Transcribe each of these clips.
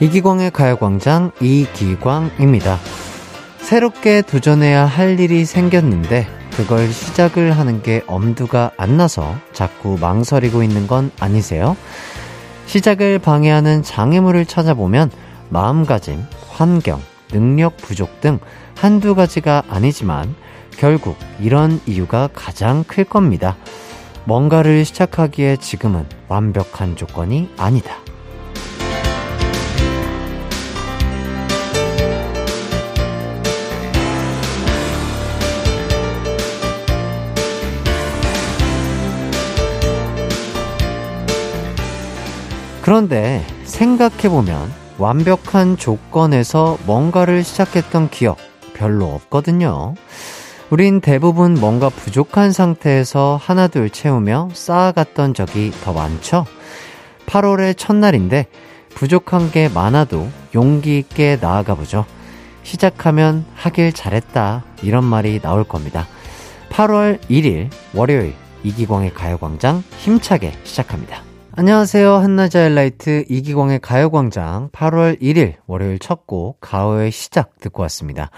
이기광의 가요광장 이기광입니다. 새롭게 도전해야 할 일이 생겼는데 그걸 시작을 하는 게 엄두가 안 나서 자꾸 망설이고 있는 건 아니세요? 시작을 방해하는 장애물을 찾아보면 마음가짐, 환경, 능력 부족 등 한두 가지가 아니지만 결국 이런 이유가 가장 클 겁니다. 뭔가를 시작하기에 지금은 완벽한 조건이 아니다. 그런데 생각해보면 완벽한 조건에서 뭔가를 시작했던 기억 별로 없거든요. 우린 대부분 뭔가 부족한 상태에서 하나둘 채우며 쌓아갔던 적이 더 많죠? 8월의 첫날인데 부족한 게 많아도 용기 있게 나아가 보죠. 시작하면 하길 잘했다. 이런 말이 나올 겁니다. 8월 1일 월요일 이기광의 가요광장 힘차게 시작합니다. 안녕하세요. 한낮의 하이라이트 이기광의 가요광장 8월 1일 월요일 첫 곡 가오의 시작 듣고 왔습니다.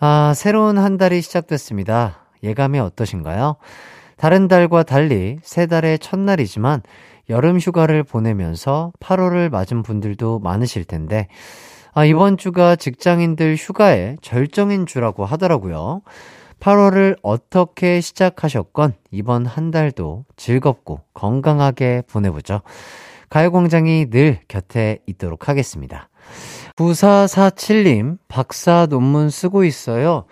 아, 새로운 한 달이 시작됐습니다. 예감이 어떠신가요? 다른 달과 달리 새 달의 첫날이지만 여름 휴가를 보내면서 8월을 맞은 분들도 많으실 텐데 아, 이번 주가 직장인들 휴가의 절정인 주라고 하더라고요. 8월을 어떻게 시작하셨건 이번 한 달도 즐겁고 건강하게 보내보죠. 가요공장이 늘 곁에 있도록 하겠습니다. 9447님, 박사 논문 쓰고 있어요.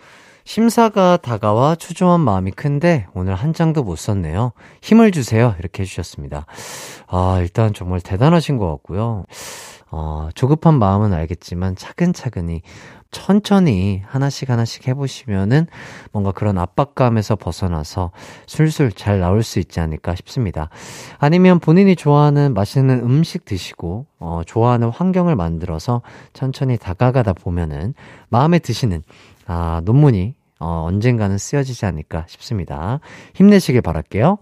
심사가 다가와 초조한 마음이 큰데 오늘 한 장도 못 썼네요. 힘을 주세요. 이렇게 해주셨습니다. 아, 일단 정말 대단하신 것 같고요. 어, 조급한 마음은 알겠지만 차근차근히 천천히 하나씩 하나씩 해보시면은 뭔가 그런 압박감에서 벗어나서 술술 잘 나올 수 있지 않을까 싶습니다. 아니면 본인이 좋아하는 맛있는 음식 드시고, 어, 좋아하는 환경을 만들어서 천천히 다가가다 보면은 마음에 드시는, 아, 논문이, 어, 언젠가는 쓰여지지 않을까 싶습니다. 힘내시길 바랄게요.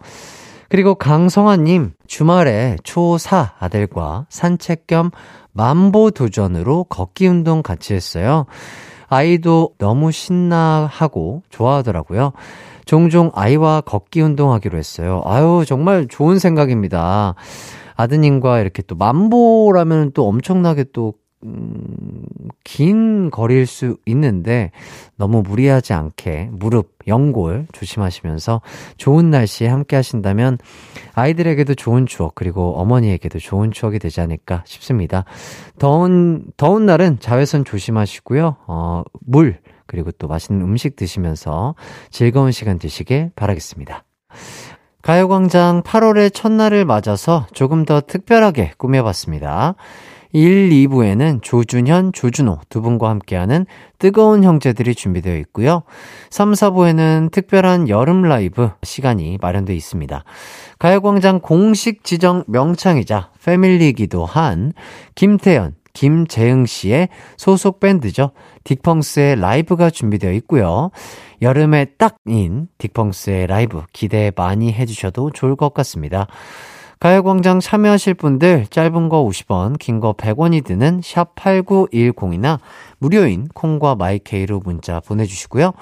그리고 강성아님, 주말에 초4 아들과 산책 겸 만보 도전으로 걷기 운동 같이 했어요. 아이도 너무 신나하고 좋아하더라고요. 종종 아이와 걷기 운동하기로 했어요. 아유, 정말 좋은 생각입니다. 아드님과 이렇게 또 만보라면 또 엄청나게 또 음, 긴 거리일 수 있는데 너무 무리하지 않게 무릎, 연골 조심하시면서 좋은 날씨에 함께 하신다면 아이들에게도 좋은 추억 그리고 어머니에게도 좋은 추억이 되지 않을까 싶습니다. 더운 더운 날은 자외선 조심하시고요. 어, 물 그리고 또 맛있는 음식 드시면서 즐거운 시간 되시길 바라겠습니다. 가요광장 8월의 첫날을 맞아서 조금 더 특별하게 꾸며봤습니다. 1, 2부에는 조준현, 조준호 두 분과 함께하는 뜨거운 형제들이 준비되어 있고요. 3, 4부에는 특별한 여름 라이브 시간이 마련되어 있습니다. 가요광장 공식 지정 명창이자 패밀리기도 한 김태연, 김재흥 씨의 소속 밴드죠. 딕펑스의 라이브가 준비되어 있고요. 여름에 딱인 딕펑스의 라이브 기대 많이 해주셔도 좋을 것 같습니다. 가요광장 참여하실 분들 짧은 거 50원, 긴 거 100원이 드는 샵 8910이나 무료인 콩과 마이케이로 문자 보내주시고요.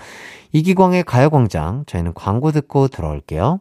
이기광의 가요광장, 저희는 광고 듣고 들어올게요.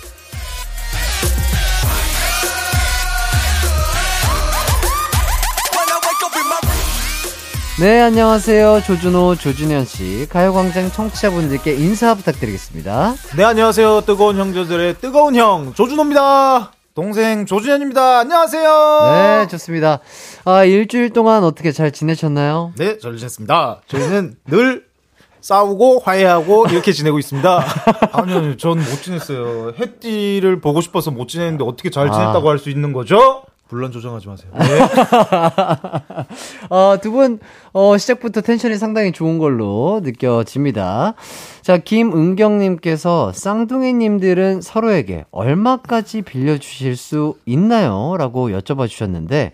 네, 안녕하세요. 조준호, 조준현 씨. 가요광장 청취자분들께 인사 부탁드리겠습니다. 네, 안녕하세요. 뜨거운 형제들의 뜨거운 형, 조준호입니다. 동생 조준현입니다. 안녕하세요. 네, 좋습니다. 아, 일주일 동안 어떻게 잘 지내셨나요? 네, 잘 지냈습니다. 저희는 늘 싸우고 화해하고 이렇게 지내고 있습니다. 아니요, 아니요 전못 지냈어요. 햇띠를 보고 싶어서 못 지냈는데 어떻게 잘 아. 지냈다고 아. 할수 있는 거죠? 분란 조정하지 마세요. 네. 어, 두 분, 어, 시작부터 텐션이 상당히 좋은 걸로 느껴집니다. 자, 김은경님께서 쌍둥이님들은 서로에게 얼마까지 빌려주실 수 있나요? 라고 여쭤봐 주셨는데,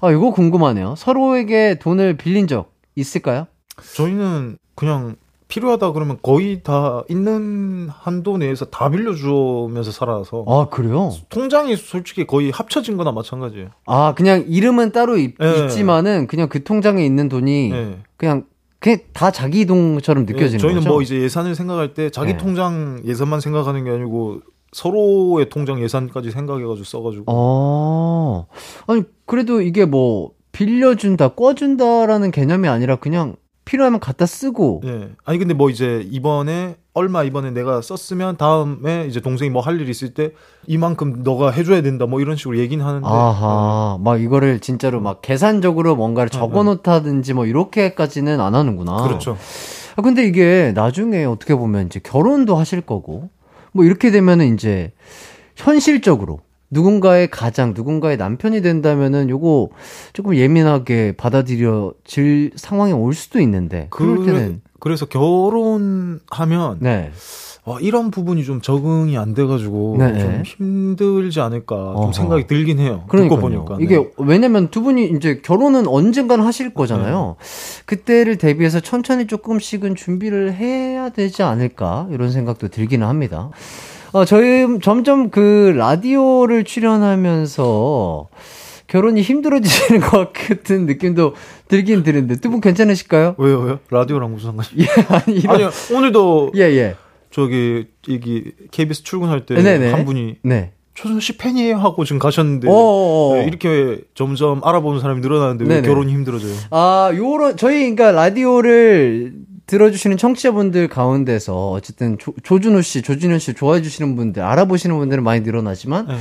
아, 이거 궁금하네요. 서로에게 돈을 빌린 적 있을까요? 저희는 그냥 필요하다 그러면 거의 다 있는 한도 내에서 다 빌려주면서 살아서. 아, 그래요? 통장이 솔직히 거의 합쳐진 거나 마찬가지예요. 아, 그냥 이름은 따로 있, 네. 지만은 그냥 그 통장에 있는 돈이 네. 그냥 그냥 다 자기 돈처럼 느껴지는 네, 저희는 거죠. 뭐 이제 예산을 생각할 때 자기 네. 통장 예산만 생각하는 게 아니고 서로의 통장 예산까지 생각해가지고 써가지고. 어. 아니, 그래도 이게 뭐 빌려준다, 꿔준다라는 개념이 아니라 그냥 필요하면 갖다 쓰고. 예. 아니 근데 뭐 이제 이번에 얼마 이번에 내가 썼으면 다음에 이제 동생이 뭐 할일 있을 때 이만큼 너가 해줘야 된다 뭐 이런 식으로 얘기는 하는데. 아하. 어. 막 이거를 진짜로 막 계산적으로 뭔가를 네, 적어놓다든지 뭐 이렇게까지는 안 하는구나. 그렇죠. 아 근데 이게 나중에 어떻게 보면 이제 결혼도 하실 거고 뭐 이렇게 되면은 이제 현실적으로 누군가의 가장, 누군가의 남편이 된다면은 요거 조금 예민하게 받아들여질 상황이 올 수도 있는데 그럴 때는 그래서 결혼하면 네. 와, 이런 부분이 좀 적응이 안 돼가지고 네. 좀 힘들지 않을까 어허. 좀 생각이 들긴 해요. 그러니까 보니까 이게 네. 왜냐면 두 분이 이제 결혼은 언젠간 하실 거잖아요. 네. 그때를 대비해서 천천히 조금씩은 준비를 해야 되지 않을까 이런 생각도 들기는 합니다. 어, 저희 점점 그 라디오를 출연하면서 결혼이 힘들어지시는 것 같은 느낌도 들긴 드는데 두 분 괜찮으실까요? 왜요, 왜요? 라디오랑 무슨 상관이? 예, 아니, 이런... 아니요, 오늘도 예, 예. 저기 여기 KBS 출근할 때 한 분이 네. 초선 씨 팬이에요 하고 지금 가셨는데 네, 이렇게 점점 알아보는 사람이 늘어나는데 왜 네네. 결혼이 힘들어져요? 아, 요런 저희 그러니까 라디오를 들어주시는 청취자분들 가운데서 어쨌든 조, 조준호 씨, 조준현 씨 좋아해 주시는 분들, 알아보시는 분들은 많이 늘어나지만 네.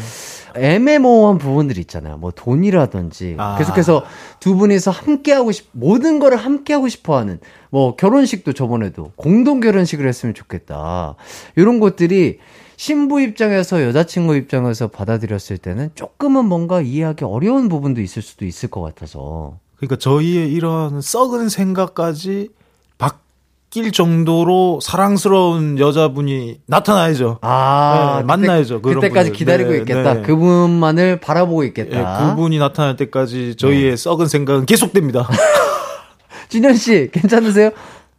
애매모호한 부분들이 있잖아요. 뭐 돈이라든지 아. 계속해서 두 분이서 함께 하고 싶 모든 거를 함께 하고 싶어 하는 뭐 결혼식도 저번에도 공동 결혼식을 했으면 좋겠다. 이런 것들이 신부 입장에서 여자친구 입장에서 받아들였을 때는 조금은 뭔가 이해하기 어려운 부분도 있을 수도 있을 것 같아서. 그러니까 저희의 이런 썩은 생각까지 낄 정도로 사랑스러운 여자분이 나타나야죠. 아, 네, 만나야죠. 그때, 그때까지 분들. 기다리고 네, 있겠다. 네. 그분만을 바라보고 있겠다. 네, 그분이 나타날 때까지 저희의 네. 썩은 생각은 계속됩니다. 진현 씨, 괜찮으세요?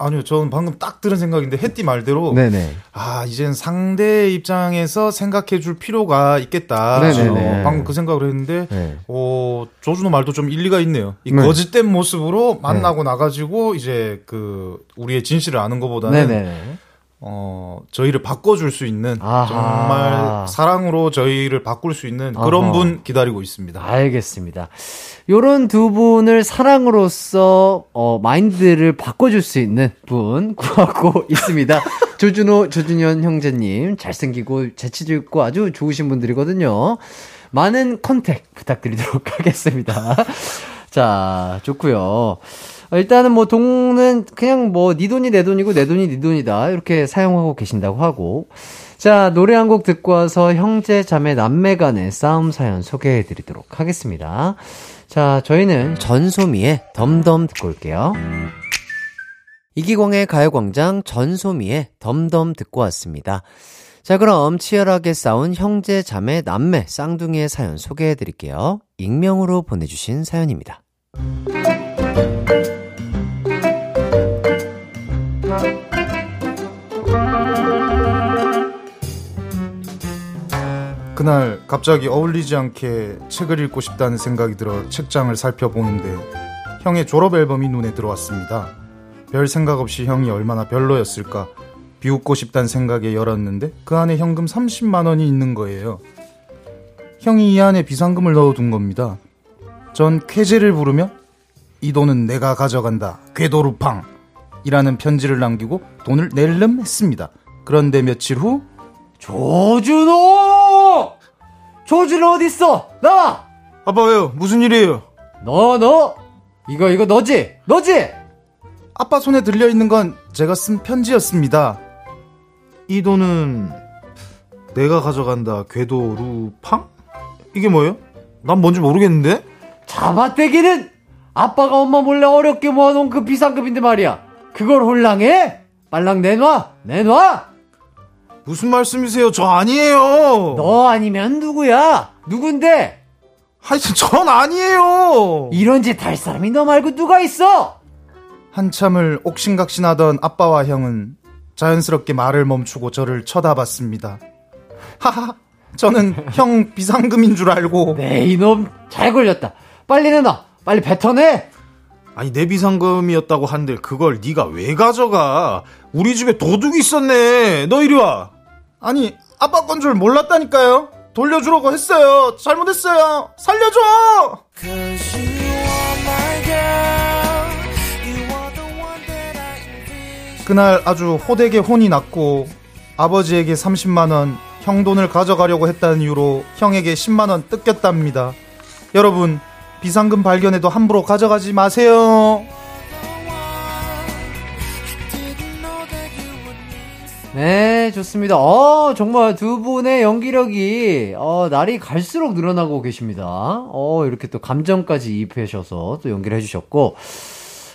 아니요, 저는 방금 딱 들은 생각인데 햇띠 말대로 네네. 아 이젠 상대 입장에서 생각해줄 필요가 있겠다. 네네네. 어, 방금 그 생각을 했는데, 네. 어 조준호 말도 좀 일리가 있네요. 이 네. 거짓된 모습으로 만나고 네. 나가지고 이제 그 우리의 진실을 아는 것보다는. 네네. 어, 저희를 바꿔줄 수 있는 아하. 정말 사랑으로 저희를 바꿀 수 있는 그런 아하. 분 기다리고 있습니다. 알겠습니다. 요런 두 분을 사랑으로서 어, 마인드를 바꿔줄 수 있는 분 구하고 있습니다. 조준호, 조준현 형제님 잘생기고 재치도 있고 아주 좋으신 분들이거든요. 많은 컨택 부탁드리도록 하겠습니다. 자, 좋고요. 일단은 뭐 돈은 그냥 뭐 네 돈이 내 돈이고 내 돈이 네 돈이다 이렇게 사용하고 계신다고 하고 자 노래 한 곡 듣고 와서 형제 자매 남매 간의 싸움 사연 소개해 드리도록 하겠습니다. 자 저희는 전소미의 덤덤 듣고 올게요. 이기광의 가요광장 전소미의 덤덤 듣고 왔습니다. 자, 그럼 치열하게 싸운 형제, 자매, 남매, 쌍둥이의 사연 소개해 드릴게요. 익명으로 보내주신 사연입니다. 그날 갑자기 어울리지 않게 책을 읽고 싶다는 생각이 들어 책장을 살펴보는데 형의 졸업 앨범이 눈에 들어왔습니다. 별 생각 없이 형이 얼마나 별로였을까 비웃고 싶다는 생각에 열었는데 그 안에 현금 30만 원이 있는 거예요. 형이 이 안에 비상금을 넣어둔 겁니다. 전 쾌제를 부르며 이 돈은 내가 가져간다. 궤도루팡 이라는 편지를 남기고 돈을 낼름 했습니다. 그런데 며칠 후 조준호! 조준은 어딨어? 나와! 아빠 왜요? 무슨 일이에요? 너, 너! 이거, 이거 너지? 너지? 아빠 손에 들려있는 건 제가 쓴 편지였습니다. 이 돈은 내가 가져간다. 궤도 루팡? 이게 뭐예요? 난 뭔지 모르겠는데? 잡아떼기는 아빠가 엄마 몰래 어렵게 모아놓은 그 비상금인데 말이야. 그걸 홀랑해? 빨랑 내놔! 내놔! 무슨 말씀이세요? 저 아니에요! 너 아니면 누구야? 누군데? 하여튼 전 아니에요! 이런 짓 할 사람이 너 말고 누가 있어? 한참을 옥신각신하던 아빠와 형은 자연스럽게 말을 멈추고 저를 쳐다봤습니다. 하하, 저는 형 비상금인 줄 알고. 네, 이놈 잘 걸렸다. 빨리 내놔. 빨리 뱉어내. 아니 내 비상금이었다고 한들 그걸 네가 왜 가져가? 우리 집에 도둑이 있었네. 너 이리 와. 아니 아빠 건 줄 몰랐다니까요. 돌려주라고 했어요. 잘못했어요. 살려줘. 그날 아주 호되게 혼이 났고 아버지에게 30만 원, 형 돈을 가져가려고 했다는 이유로 형에게 10만 원 뜯겼답니다. 여러분 비상금 발견해도 함부로 가져가지 마세요. 네, 좋습니다. 어, 정말 두 분의 연기력이, 어, 날이 갈수록 늘어나고 계십니다. 어, 이렇게 또 감정까지 이입하셔서 또 연기를 해주셨고,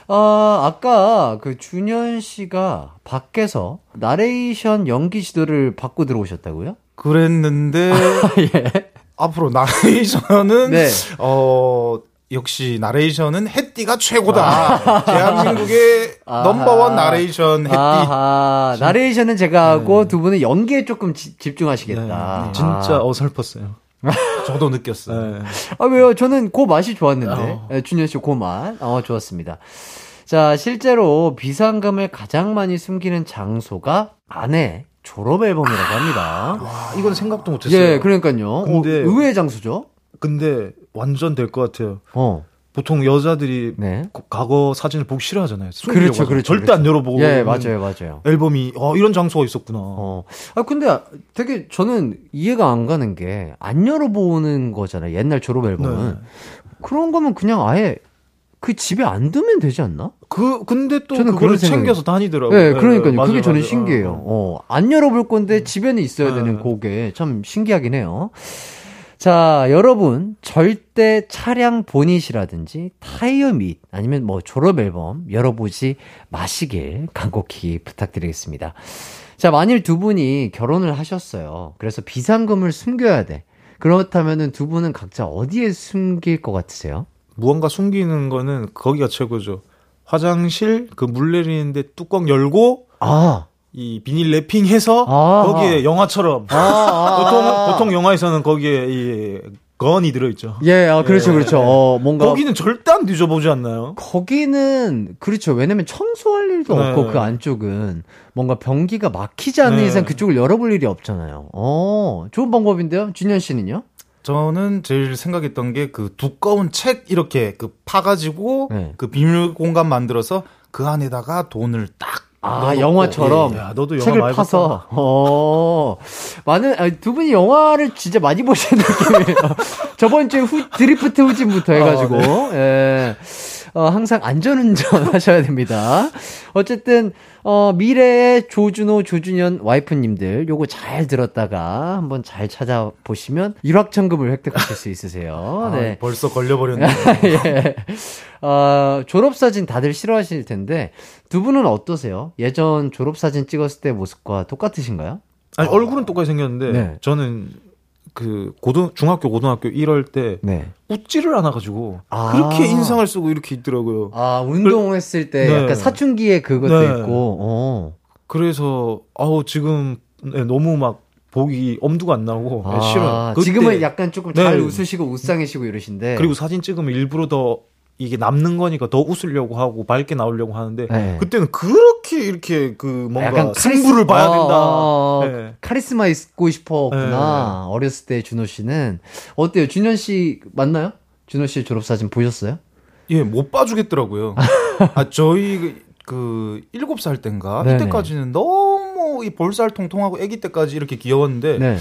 어, 아까 그 준현 씨가 밖에서 나레이션 연기 지도를 받고 들어오셨다고요? 그랬는데, 예. 앞으로 나레이션은, 네. 어, 역시 나레이션은 햇띠가 최고다. 대한민국의 넘버원 나레이션 햇띠. 아하, 나레이션은 제가 하고 두 분은 연기에 조금 지- 집중하시겠다. 네, 진짜 아. 어설펐어요. 저도 느꼈어요. 네. 아, 왜요? 저는 그 맛이 좋았는데. 어. 예, 준현 씨, 그 맛. 어, 좋았습니다. 자, 실제로 비상금을 가장 많이 숨기는 장소가 아내 졸업 앨범이라고 합니다. 와, 이건 생각도 못했어요. 예, 그러니까요. 근데- 어, 의외의 장소죠? 근데 완전 될 것 같아요. 어. 보통 여자들이 네. 고- 과거 사진을 보기 싫어하잖아요. 그렇죠. 그렇죠. 절대 그렇죠. 안 열어보고. 예, 맞아요, 맞아요. 앨범이 어 이런 장소가 있었구나. 어. 아, 근데 되게 저는 이해가 안 가는 게 안 열어보는 거잖아요. 옛날 졸업 앨범은. 네. 그런 거면 그냥 아예 그 집에 안 두면 되지 않나? 그 근데 또 저는 그걸 챙겨서 다니더라고요. 네, 그러니까요. 맞아요, 그게 저는 맞아요. 신기해요. 어, 어, 안 열어볼 건데 집에는 있어야 네. 되는 그게 참 신기하긴 해요. 자, 여러분, 절대 차량 보닛이라든지 타이어 및 아니면 뭐 졸업 앨범 열어보지 마시길 간곡히 부탁드리겠습니다. 자, 만일 두 분이 결혼을 하셨어요. 그래서 비상금을 숨겨야 돼. 그렇다면은 두 분은 각자 어디에 숨길 것 같으세요? 무언가 숨기는 거는 거기가 최고죠. 화장실 그 물 내리는데 뚜껑 열고 아, 이 비닐 랩핑해서 아. 거기에 영화처럼 아, 아, 보통 아. 보통 영화에서는 거기에 이 건이 들어 있죠. 예, 아, 그렇죠, 예. 그렇죠. 어, 뭔가. 거기는 절대 안 뒤져보지 않나요? 거기는 그렇죠. 왜냐면 청소할 일도 네. 없고 그 안쪽은 뭔가 변기가 막히지 않는 네. 이상 그쪽을 열어볼 일이 없잖아요. 어, 좋은 방법인데요. 준현 씨는요? 저는 제일 생각했던 게 그 두꺼운 책 이렇게 그 파가지고 네. 그 비밀 공간 만들어서 그 안에다가 돈을 딱 아, 넣어놓고, 영화처럼 예. 야, 너도 영화 책을 많이 파서. 어, 많은 아, 두 분이 영화를 진짜 많이 보시는 느낌이에요. 저번 주에 후, 드리프트 후진부터 해 가지고 예. 어, 항상 안전운전 하셔야 됩니다. 어쨌든, 어, 미래의 조준호, 조준현 와이프님들, 요거 잘 들었다가 한번 잘 찾아보시면 일확천금을 획득하실 수 있으세요. 아, 네. 벌써 걸려버렸네. 예. 어, 졸업사진 다들 싫어하실 텐데, 두 분은 어떠세요? 예전 졸업사진 찍었을 때 모습과 똑같으신가요? 아니 얼굴은 똑같이 생겼는데 네. 저는 그 고등 중학교 고등학교 이럴 때 네. 웃지를 않아 가지고 아. 그렇게 인상을 쓰고 이렇게 있더라고요. 아, 운동했을 때 네. 약간 사춘기에 그것도 네. 있고, 어. 그래서 아우 지금 네, 너무 막 보기 엄두가 안 나고 네, 싫어요. 지금은 약간 조금 잘 네. 웃으시고 웃상이시고 이러신데. 그리고 사진 찍으면 일부러 더 이게 남는 거니까 더 웃으려고 하고 밝게 나오려고 하는데 네. 그때는 그렇게 이렇게 그 뭔가 약간 승부를 카리스- 봐야 된다. 어, 네. 카리스마 있고 싶었구나. 어렸을 때 준호 씨는. 어때요? 준현 씨 맞나요? 준호 씨 졸업 사진 보셨어요? 예, 못 봐주겠더라고요. 아, 저희 그- 그 일곱 살 땐가 네네. 이때까지는 너무 이 볼살 통통하고 아기 때까지 이렇게 귀여웠는데 네.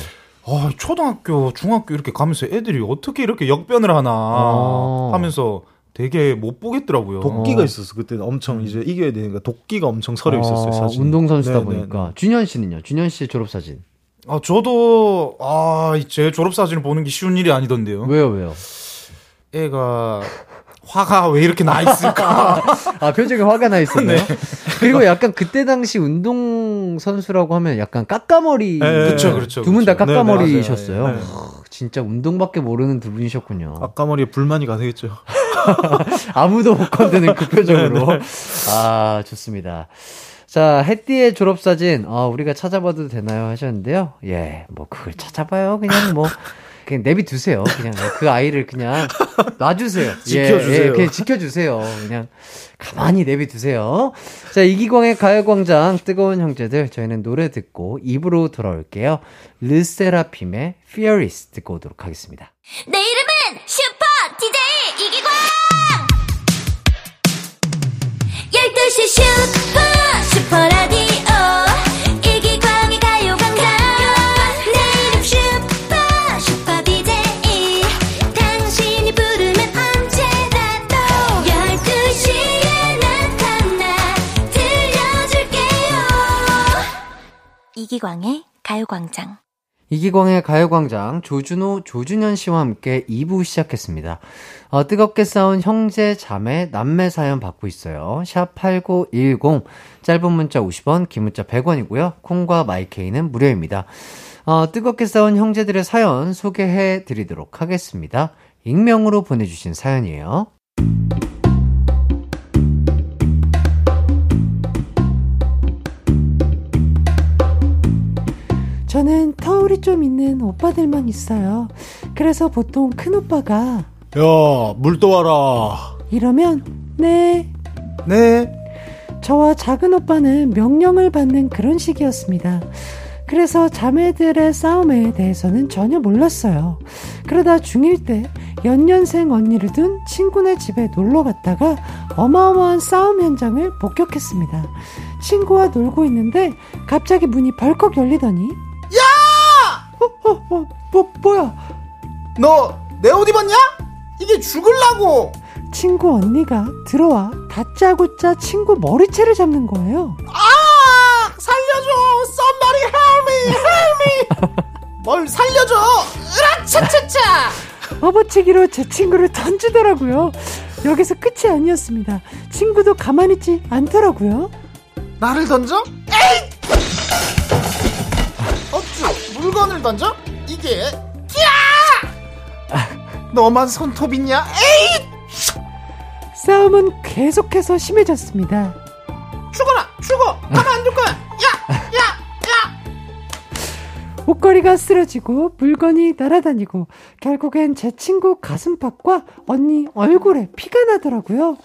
아, 초등학교, 중학교 이렇게 가면서 애들이 어떻게 이렇게 역변을 하나 어. 하면서 되게 못 보겠더라고요. 도끼가 어. 있었어. 그때는 엄청 이제 이겨야 되니까 도끼가 엄청 서려 있었어요. 어, 사진. 운동 선수다 네, 네, 보니까. 네. 준현 씨는요? 준현 씨의 졸업 사진. 아, 저도, 아, 제 졸업 사진을 보는 게 쉬운 일이 아니던데요. 왜요, 왜요? 애가, 화가 왜 이렇게 나 있을까? 아, 표정에 화가 나 있었네요. 네. 그리고 약간 그때 당시 운동 선수라고 하면 약간 깎아머리. 네, 그쵸, 그렇죠. 두 분다 그쵸. 깎아머리셨어요. 네, 네, 네. 하, 진짜 운동밖에 모르는 두 분이셨군요. 아까머리에 불만이 가득했죠. 아무도 못 건드는 그 표정으로. 네, 아, 좋습니다. 자, 햇띠의 졸업사진, 어, 우리가 찾아봐도 되나요? 하셨는데요. 예, 뭐, 그걸 찾아봐요. 그냥 뭐, 그냥 내비두세요. 그냥 그 아이를 그냥 놔주세요. 예, 지켜주세요. 예, 그냥 지켜주세요. 그냥 가만히 내비두세요. 자, 이기광의 가요광장 뜨거운 형제들, 저희는 노래 듣고 입으로 돌아올게요. 르세라핌의 Fearless 듣고 오도록 하겠습니다. 내 이름은 12시 슈퍼 슈퍼라디오. 이기광의 가요광장. 내 이름 슈퍼 슈퍼 DJ 당신이 부르면 언제라도 12시에 나타나 들려줄게요. 이기광의 가요광장. 이기광의 가요광장 조준호, 조준현 씨와 함께 2부 시작했습니다. 어, 뜨겁게 싸운 형제, 자매, 남매 사연 받고 있어요. 샵 8910, 짧은 문자 50원, 긴 문자 100원이고요. 콩과 마이케이는 무료입니다. 어, 뜨겁게 싸운 형제들의 사연 소개해 드리도록 하겠습니다. 익명으로 보내주신 사연이에요. 저는 터울이 좀 있는 오빠들만 있어요. 그래서 보통 큰 오빠가 야, 물 떠와라. 이러면 네. 네. 저와 작은 오빠는 명령을 받는 그런 식이었습니다. 그래서 자매들의 싸움에 대해서는 전혀 몰랐어요. 그러다 중1 때 연년생 언니를 둔 친구네 집에 놀러 갔다가 어마어마한 싸움 현장을 목격했습니다. 친구와 놀고 있는데 갑자기 문이 벌컥 열리더니 야! 어, 어, 어, 뭐, 뭐야? 너 내 옷 입었냐? 이게 죽을라고! 친구 언니가 들어와 다짜고짜 친구 머리채를 잡는 거예요. 아! 살려줘! Somebody help me! Help me! 뭘 살려줘! 으라차차차! 업어치기로 제 친구를 던지더라고요. 여기서 끝이 아니었습니다. 친구도 가만히 있지 않더라고요. 나를 던져? 에이! 어쭈, 물건을 던져? 이게, 야! 너만 손톱이냐? 에이! 싸움은 계속해서 심해졌습니다. 죽어라! 죽어! 가만 안둘 거야! 야! 야! 야! 옷걸이가 쓰러지고 물건이 날아다니고 결국엔 제 친구 가슴팍과 언니 얼굴에 피가 나더라고요.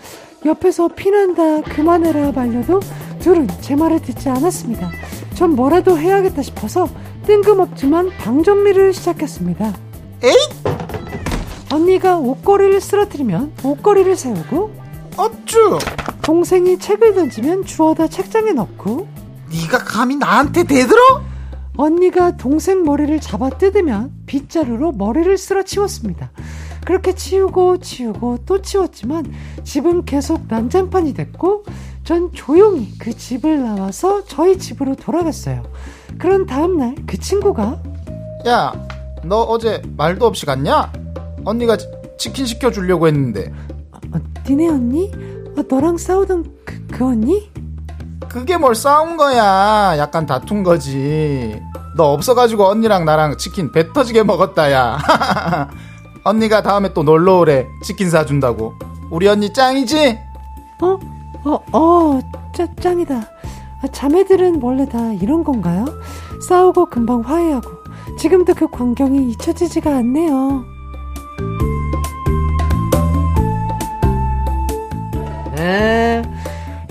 옆에서 피난다 그만해라 말려도 둘은 제 말을 듣지 않았습니다. 전 뭐라도 해야겠다 싶어서 뜬금없지만 방정리를 시작했습니다. 에잇! 언니가 옷걸이를 쓰러뜨리면 옷걸이를 세우고 어쭈! 동생이 책을 던지면 주워다 책장에 넣고 네가 감히 나한테 대들어? 언니가 동생 머리를 잡아 뜯으면 빗자루로 머리를 쓸어 치웠습니다. 그렇게 치우고 치우고 또 치웠지만 집은 계속 난장판이 됐고 전 조용히 그 집을 나와서 저희 집으로 돌아갔어요. 그런 다음날 그 친구가 야, 너 어제 말도 없이 갔냐? 언니가 치- 치킨 시켜주려고 했는데 어, 니네 언니? 어, 너랑 싸우던 그, 그 언니? 그게 뭘 싸운 거야 약간 다툰 거지 너 없어가지고 언니랑 나랑 치킨 배 터지게 먹었다 야 언니가 다음에 또 놀러 오래 치킨 사준다고 우리 언니 짱이지? 어? 어, 어, 짜, 짱이다. 아, 자매들은 원래 다 이런 건가요? 싸우고 금방 화해하고 지금도 그 광경이 잊혀지지가 않네요. 네.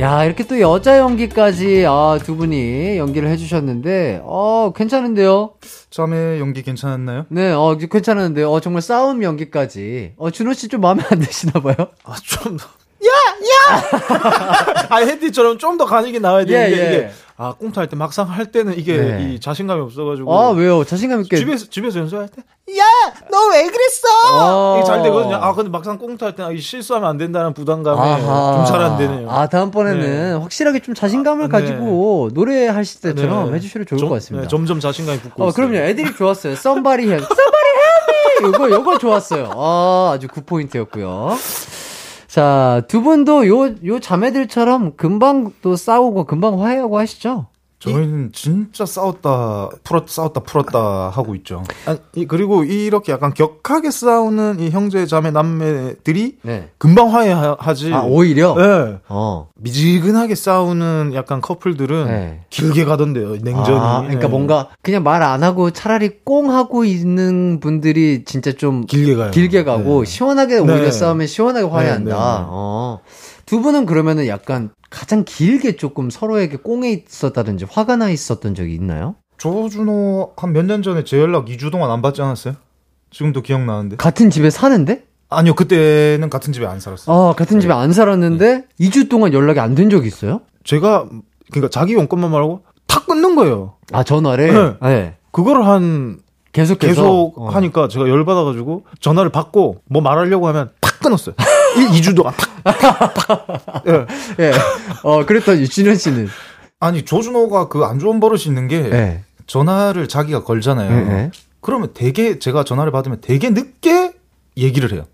야, 이렇게 또 여자 연기까지, 아, 두 분이 연기를 해주셨는데, 어, 괜찮은데요? 저의 연기 괜찮았나요? 네, 어, 괜찮은데요? 어, 정말 싸움 연기까지. 어, 준호 씨 좀 마음에 안 드시나봐요? 아, 좀 더. 야! 야! 아, 헤디처럼 좀 더 가늘게 나와야 되는데, 예, 예. 이게, 아 꽁트 할 때 막상 할 때는 이게 네. 이 자신감이 없어가지고 아, 왜요? 자신감 있게. 집에서 집에서 연습할 때 야 너 왜 그랬어 아. 이게 잘 되거든요. 아 근데 막상 꽁트 할 때는 아, 이 실수하면 안 된다는 부담감에 아하. 좀잘 안 되네요. 아, 다음번에는 확실하게 좀 자신감을 네. 가지고 노래하실 때처럼 네. 해주시면 좋을 점- 것 같습니다. 네, 점점 자신감이 붙고 어, 있어요. 그럼요. 애들이 좋았어요. Somebody help. Somebody help me! 요거, 요거 좋았어요. 아, 아주 good point였고요. 자, 두 분도 요, 요 자매들처럼 금방 또 싸우고 금방 화해하고 하시죠? 저희는 진짜 싸웠다 풀었 싸웠다 풀었다 하고 있죠. 아니, 이- 그리고 이렇게 약간 격하게 싸우는 이 형제 자매 남매들이 네. 금방 화해하지. 아, 오히려? 네. 어. 미지근하게 싸우는 약간 커플들은 네. 길게 가던데요. 냉전이. 아, 그러니까 네. 뭔가 그냥 말 안 하고 차라리 꽁 하고 있는 분들이 진짜 좀 길게 가요. 길게 가고 네. 시원하게 오히려 네. 싸우면 시원하게 화해한다. 네, 네, 네. 어. 두 분은 그러면은 약간 가장 길게 조금 서로에게 꽁에 있었다든지 화가 나 있었던 적이 있나요? 조준호 한 몇 년 전에 제 연락 2주 동안 안 받지 않았어요? 지금도 기억나는데. 같은 집에 사는데? 아니요, 그때는 같은 집에 안 살았어요. 어, 같은 집에 안 살았는데 2주 동안 연락이 안 된 적이 있어요? 제가 그러니까 자기 용건만 말하고 탁 끊는 거예요. 아, 전화를? 네. 네. 그거를 한 계속해서 계속 어. 하니까 제가 열 받아 가지고 전화를 받고 뭐 말하려고 하면 탁 끊었어요. 1, 2주 동안 탁. 예. 예. 어, 그랬더니 유진현 씨는 아니, 조준호가 그 안 좋은 버릇이 있는 게 예. 전화를 자기가 걸잖아요. 예, 예. 그러면 되게 제가 전화를 받으면 되게 늦게 얘기를 해요.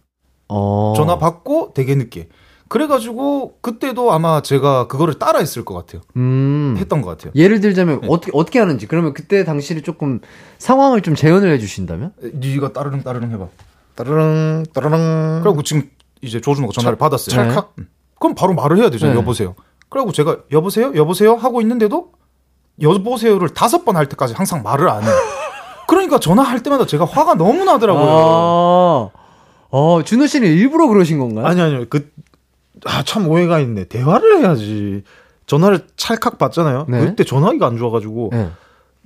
어. 전화 받고 되게 늦게. 그래가지고 그때도 아마 제가 그거를 따라 했을 것 같아요. 음. 했던 것 같아요. 예를 들자면 어떻게 어떻게 하는지 그러면 그때 당시를 조금 상황을 좀 재현을 해 주신다면? 네가 따르릉 따르릉 해봐. 따르릉 따르릉. 그리고 지금 이제 조준호가 전화를 받았어요. 찰칵. 음. 그럼 바로 말을 해야 되죠. 네. 여보세요. 그리고 제가 여보세요, 여보세요 하고 있는데도 여보세요를 다섯 번 할 때까지 항상 말을 안 해요. 그러니까 전화할 때마다 제가 화가 너무 나더라고요. 아. 어, 준호 씨는 일부러 그러신 건가요? 아니 아니요. 그 아 참 오해가 있네. 대화를 해야지. 전화를 찰칵 받잖아요. 네. 그때 전화기가 안 좋아가지고 네.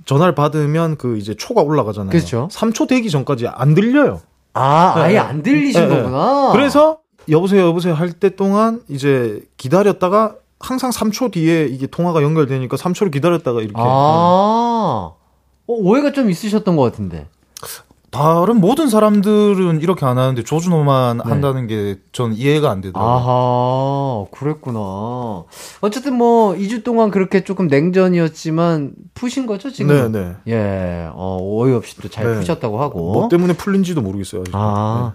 전화를 받으면 그 이제 초가 올라가잖아요. 그렇죠. 3초 되기 전까지 안 들려요. 아, 아예 네. 안 들리신 네, 네. 거구나. 그래서 여보세요 여보세요 할 때 동안 이제 기다렸다가 항상 3초 뒤에 이게 통화가 연결되니까 3초를 기다렸다가 이렇게 아. 어, 오해가 좀 있으셨던 것 같은데. 다른 모든 사람들은 이렇게 안 하는데 조준호만 네. 한다는 게 전 이해가 안 되더라고요. 아하, 그랬구나. 어쨌든 뭐, 2주 동안 그렇게 조금 냉전이었지만, 푸신 거죠, 지금? 네 네. 예, 어, 오해 없이 또잘 네. 푸셨다고 하고. 뭐 때문에 풀린지도 모르겠어요. 아직. 아,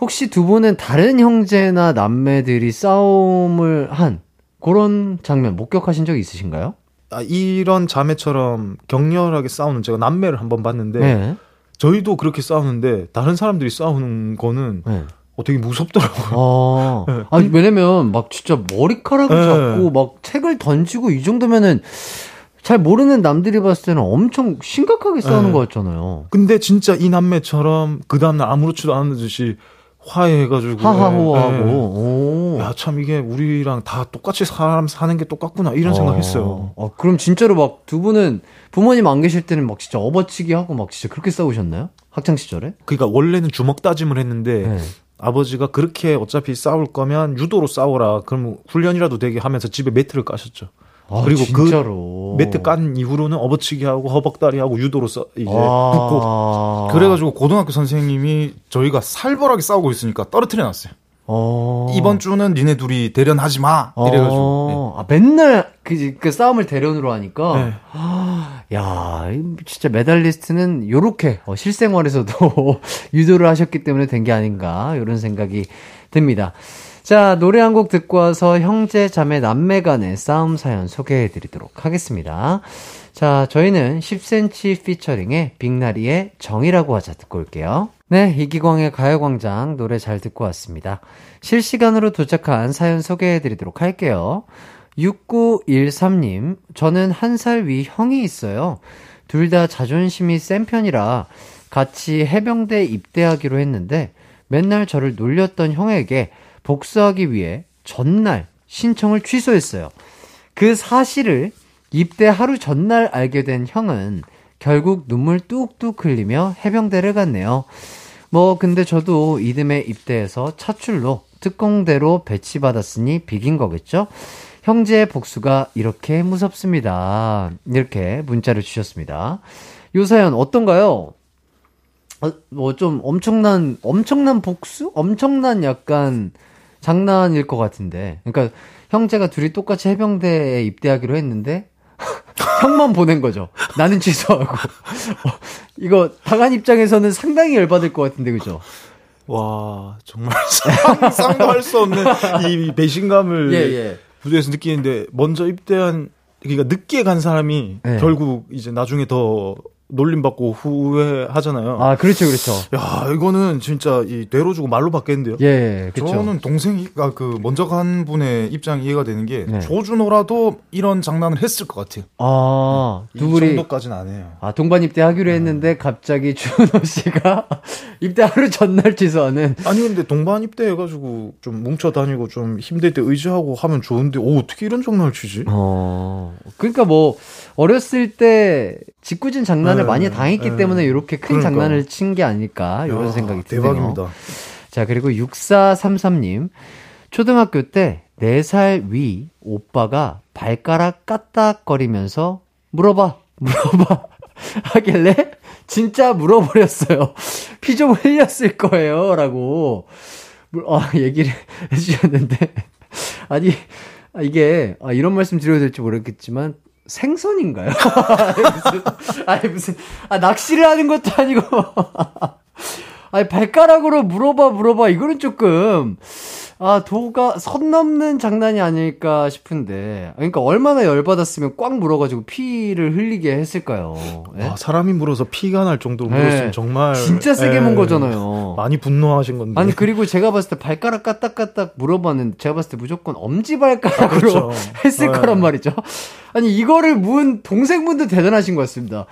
혹시 두 분은 다른 형제나 남매들이 싸움을 한 그런 장면 목격하신 적 있으신가요? 아, 이런 자매처럼 격렬하게 싸우는 제가 남매를 한번 봤는데 네. 저희도 그렇게 싸우는데 다른 사람들이 싸우는 거는 네. 어, 되게 무섭더라고요. 아, 네. 아니, 왜냐면 막 진짜 머리카락을 네. 잡고 막 책을 던지고 이 정도면은 잘 모르는 남들이 봤을 때는 엄청 심각하게 싸우는 네. 것 같잖아요. 근데 진짜 이 남매처럼 그 다음날 아무렇지도 않은 듯이 화해해가지고 하하호하고. 예, 예. 오. 야, 참 이게 우리랑 다 똑같이 사람 사는 게 똑같구나 이런 생각했어요. 어, 그럼 진짜로 막 두 분은 부모님 안 계실 때는 막 진짜 업어치기 하고 막 진짜 그렇게 싸우셨나요? 학창 시절에? 그러니까 원래는 주먹 다짐을 했는데 네. 아버지가 그렇게 어차피 싸울 거면 유도로 싸워라. 그럼 훈련이라도 되게 하면서 집에 매트를 까셨죠. 아, 그리고 그 진짜로. 매트 깐 이후로는 업어치기 하고 허벅다리 하고 유도로 써 이제 아. 붙고 그래가지고 고등학교 선생님이 저희가 살벌하게 싸우고 있으니까 떨어뜨려 놨어요. 어. 이번 주는 니네 둘이 대련하지 마. 이래가지고. 어. 아, 맨날 그, 그 싸움을 대련으로 하니까. 네. 아, 야, 이 진짜 메달리스트는 요렇게 어, 실생활에서도 유도를 하셨기 때문에 된 게 아닌가, 이런 생각이 듭니다. 자, 노래 한 곡 듣고 와서 형제, 자매, 남매 간의 싸움 사연 소개해 드리도록 하겠습니다. 자, 저희는 10cm 피처링의 빅나리의 정이라고 하자 듣고 올게요. 네, 이기광의 가요광장 노래 잘 듣고 왔습니다. 실시간으로 도착한 사연 소개해 드리도록 할게요. 6913님, 저는 한 살 위 형이 있어요. 둘 다 자존심이 센 편이라 같이 해병대 입대하기로 했는데 맨날 저를 놀렸던 형에게 복수하기 위해 전날 신청을 취소했어요. 그 사실을 입대 하루 전날 알게 된 형은 결국 눈물 뚝뚝 흘리며 해병대를 갔네요. 뭐 근데 저도 이듬해 입대해서 차출로 특공대로 배치받았으니 비긴 거겠죠? 형제의 복수가 이렇게 무섭습니다. 이렇게 문자를 주셨습니다. 요 사연 어떤가요? 어, 뭐 좀 엄청난 엄청난 복수? 엄청난 약간 장난일 것 같은데. 그러니까 형제가 둘이 똑같이 해병대에 입대하기로 했는데 형만 보낸 거죠. 나는 취소하고. 어, 이거 당한 입장에서는 상당히 열받을 것 같은데 그죠? 와 정말 상상도 할 수 없는 이 배신감을 예, 예. 부대에서 느끼는데 먼저 입대한 그러니까 늦게 간 사람이 네. 결국 이제 나중에 더 놀림 받고 후회하잖아요. 아, 그렇죠, 그렇죠. 야 이거는 진짜 이 뇌로 주고 말로 받겠는데요. 예, 그렇죠. 저는 동생이가 그 먼저 간 분의 입장이 이해가 되는 게 네. 조준호라도 이런 장난을 했을 것 같아요. 아, 이두 분이 정도까지는 안 해요. 아, 동반 입대 하기로 했는데 갑자기 준호 씨가 입대 하루 전날 취소하는 아니 근데 동반 입대 해가지고 좀 뭉쳐 다니고 좀 힘들 때 의지하고 하면 좋은데 오 어떻게 이런 장난을 치지? 어. 그러니까 뭐 어렸을 때 짓궂은 장난을 네, 많이 당했기 네. 때문에 이렇게 큰 그러니까. 장난을 친 게 아닐까 이런 야, 생각이 드네요. 대박입니다. 자, 그리고 6433님. 초등학교 때 4살 위 오빠가 발가락 까딱거리면서 물어봐, 물어봐 하길래 진짜 물어버렸어요. 피 좀 흘렸을 거예요. 라고, 물- 아, 얘기를 해주셨는데. 아니, 아, 이게, 아, 이런 말씀 드려야 될지 모르겠지만, 생선인가요? 무슨, 아니, 무슨, 아, 낚시를 하는 것도 아니고. 아니, 발가락으로 물어봐, 물어봐. 이거는 조금, 아, 도가 선 넘는 장난이 아닐까 싶은데. 그러니까 얼마나 열받았으면 꽉 물어가지고 피를 흘리게 했을까요? 예? 와, 사람이 물어서 피가 날 정도로 네. 물었으면 정말 진짜 세게 예, 문 거잖아요. 많이 분노하신 건데. 아니, 그리고 제가 봤을 때 발가락 까딱까딱 물어봤는데, 제가 봤을 때 무조건 엄지발가락으로 아, 그렇죠. 했을 네. 거란 말이죠. 아니, 이거를 문 동생분도 대단하신 것 같습니다.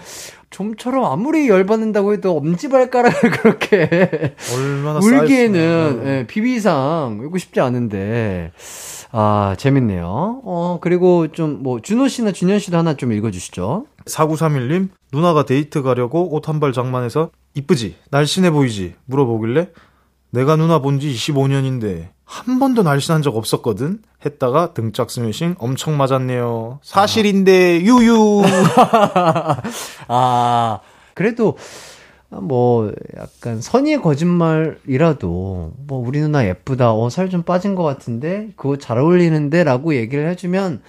좀처럼 아무리 열받는다고 해도 엄지발가락을 그렇게 얼마나 울기에는. 예, 비비상 울고 싶지 않은데 아 재밌네요. 어 그리고 좀 뭐 준호 씨나 준현 씨도 하나 좀 읽어주시죠. 4931님 누나가 데이트 가려고 옷 한 벌 장만해서 이쁘지 날씬해 보이지 물어보길래 내가 누나 본 지 25년인데 한 번도 날씬한 적 없었거든 했다가 등짝 스매싱 엄청 맞았네요 사실인데 유유 아 그래도 뭐 약간 선의의 거짓말이라도 뭐 우리 누나 예쁘다, 어 살 좀 빠진 것 같은데 그거 잘 어울리는데 라고 얘기를 해주면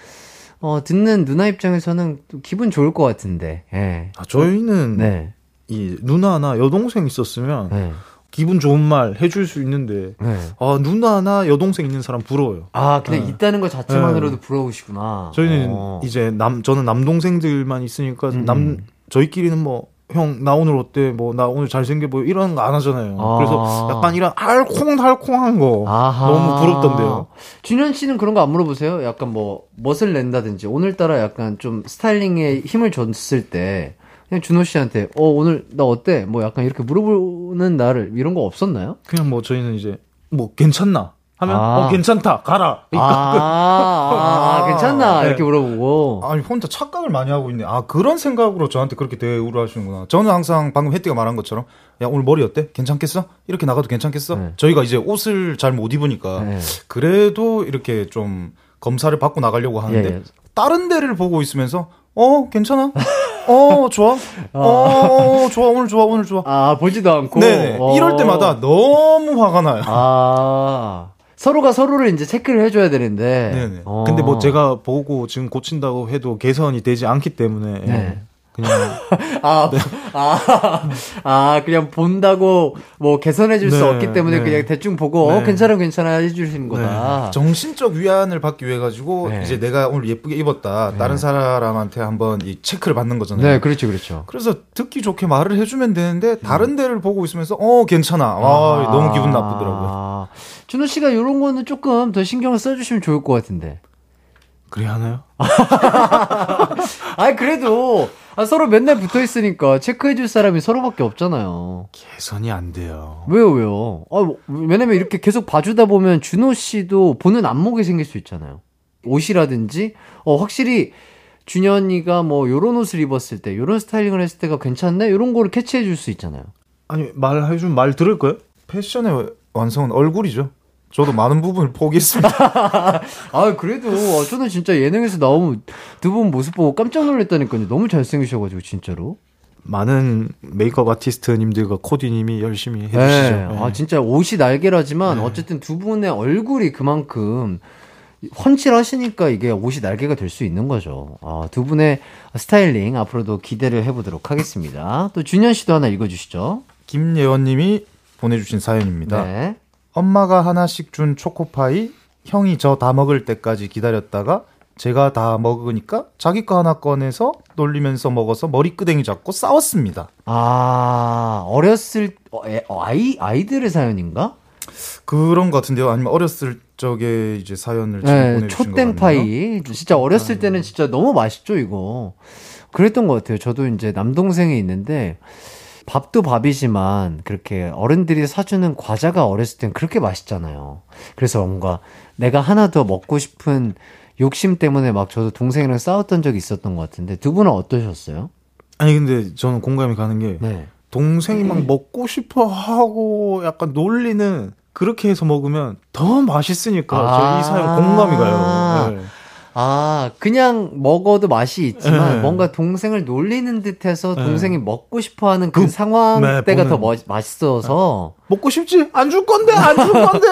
어 듣는 누나 입장에서는 또 기분 좋을 것 같은데. 예. 아, 저희는 네. 이 누나나 여동생 있었으면 네. 기분 좋은 말 해줄 수 있는데 네. 아 누나나 여동생 있는 사람 부러워요 아, 그냥 네. 있다는 것 자체만으로도 부러우시구나. 저희는 어. 이제 남 저는 남동생들만 있으니까 음, 남 음. 저희끼리는 뭐 형 나 오늘 어때 뭐 나 오늘 잘생겨 보여 이런 거 안 하잖아요. 아. 그래서 약간 이런 알콩달콩한 거 아하. 너무 부럽던데요. 준현 씨는 그런 거 안 물어보세요? 약간 뭐, 멋을 낸다든지, 오늘따라 약간 좀 스타일링에 힘을 줬을 때, 그냥 준호 씨한테, 어, 오늘 나 어때? 뭐 약간 이렇게 물어보는 나를, 이런 거 없었나요? 그냥 뭐 저희는 이제 뭐 괜찮나 하면 아. 어 괜찮다 가라. 아, 아, 아, 괜찮나? 네. 이렇게 물어보고. 아니 혼자 착각을 많이 하고 있네. 아 그런 생각으로 저한테 그렇게 대우를 하시는구나. 저는 항상 방금 혜띠가 말한 것처럼 야 오늘 머리 어때? 괜찮겠어? 이렇게 나가도 괜찮겠어? 네. 저희가 이제 옷을 잘 못 입으니까 네. 그래도 이렇게 좀 검사를 받고 나가려고 하는데 예, 예. 다른 데를 보고 있으면서 어 괜찮아? 어 좋아? 어, 어 좋아 오늘 좋아 오늘 좋아. 아, 보지도 않고. 네 어. 이럴 때마다 너무 화가 나요. 아, 서로가 서로를 이제 체크를 해줘야 되는데. 네네. 어. 근데 뭐 제가 보고 지금 고친다고 해도 개선이 되지 않기 때문에 네. 그냥 아, 아, 아, 그냥 본다고 뭐 개선해 줄수 네, 없기 때문에 네. 그냥 대충 보고, 어, 네. 괜찮아, 괜찮아 해주시는 거다. 정신적 위안을 받기 위해 가지고 네. 이제 내가 오늘 예쁘게 입었다. 다른 사람한테 한번 이 체크를 받는 거잖아요. 네, 그렇죠, 그렇죠. 그래서 듣기 좋게 말을 해주면 되는데 다른 데를 보고 있으면서 어 괜찮아. 아, 너무 기분 나쁘더라고요. 아, 준호 씨가 이런 거는 조금 더 신경을 써주시면 좋을 것 같은데. 그래 하나요? 아, 그래도 아, 서로 맨날 붙어 있으니까 체크해 줄 사람이 서로밖에 없잖아요. 개선이 안 돼요. 왜요, 왜요? 아, 뭐, 왜냐면 이렇게 계속 봐주다 보면 준호 씨도 보는 안목이 생길 수 있잖아요. 옷이라든지, 어, 확실히 준현이가 뭐 요런 옷을 입었을 때, 요런 스타일링을 했을 때가 괜찮네? 요런 거를 캐치해 줄 수 있잖아요. 아니 말해주면 말 들을 거예요? 패션의 완성은 얼굴이죠. 저도 많은 부분을 포기했습니다. 아, 그래도, 어, 저는 진짜 예능에서 나오면 두 분 모습 보고 깜짝 놀랐다니까요. 너무 잘생기셔가지고, 진짜로. 많은 메이크업 아티스트님들과 코디님이 열심히 해주시죠. 네. 네. 아, 진짜 옷이 날개라지만, 어쨌든 두 분의 얼굴이 그만큼 훤칠하시니까 이게 옷이 날개가 될 수 있는 거죠. 아, 두 분의 스타일링 앞으로도 기대를 해보도록 하겠습니다. 또 준현 씨도 하나 읽어주시죠. 김예원님이 보내주신 사연입니다. 네. 엄마가 하나씩 준 초코파이 형이 저 다 먹을 때까지 기다렸다가 제가 다 먹으니까 자기 거 하나 꺼내서 놀리면서 먹어서 머리끄댕이 잡고 싸웠습니다. 아, 어렸을, 어, 애- 어, 아이, 아이들의 사연인가? 그런 것 같은데요. 아니면 어렸을 적에 이제 사연을 네, 보내주신. 초땡파이. 진짜 어렸을 때는 진짜 너무 맛있죠, 이거. 그랬던 것 같아요. 저도 이제 남동생이 있는데, 밥도 밥이지만, 그렇게 어른들이 사주는 과자가 어렸을 땐 그렇게 맛있잖아요. 그래서 뭔가 내가 하나 더 먹고 싶은 욕심 때문에 막 저도 동생이랑 싸웠던 적이 있었던 것 같은데, 두 분은 어떠셨어요? 아니 근데 저는 공감이 가는 게 네. 동생이 막 먹고 싶어 하고 약간 놀리는 그렇게 해서 먹으면 더 맛있으니까 아. 저이 사연 공감이 가요. 네. 아, 그냥 먹어도 맛이 있지만 네. 뭔가 동생을 놀리는 듯해서 네. 동생이 먹고 싶어 하는 그, 그- 상황 네, 때가 보면- 더 멋, 맛있어서 먹고 싶지? 안 줄 건데 안 줄 건데.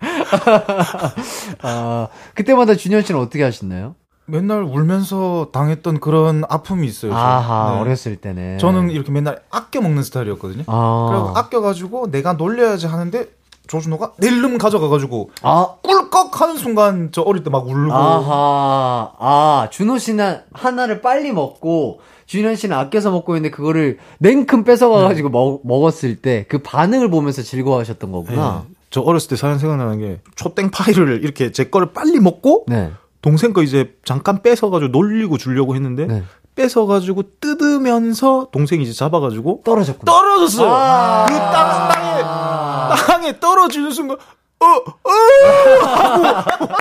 아, 그때마다 준현 씨는 어떻게 하셨나요? 맨날 울면서 당했던 그런 아픔이 있어요. 아하, 네. 어렸을 때는. 저는 이렇게 맨날 아껴 먹는 스타일이었거든요. 아, 그리고 아껴가지고 내가 놀려야지 하는데 조준호가 낼름 가져가가지고 아, 꿀꺽 하는 순간 저 어릴 때 막 울고 아하, 아, 준호 씨는 하나를 빨리 먹고, 준현 씨는 아껴서 먹고 있는데 그거를 냉큼 뺏어가가지고 먹, 먹었을 때 그 반응을 보면서 즐거워하셨던 거구나. 네. 저 어렸을 때 사연 생각나는 게 초땡 파이를 이렇게 제 거를 빨리 먹고 네. 동생 거 이제 잠깐 뺏어가지고 놀리고 주려고 했는데 네. 뺏어가지고 뜯으면서 동생이 이제 잡아가지고 떨어졌구나. 떨어졌어요. 아. 그 땅, 땅에 땅에 떨어지는 순간 어, 어! 하고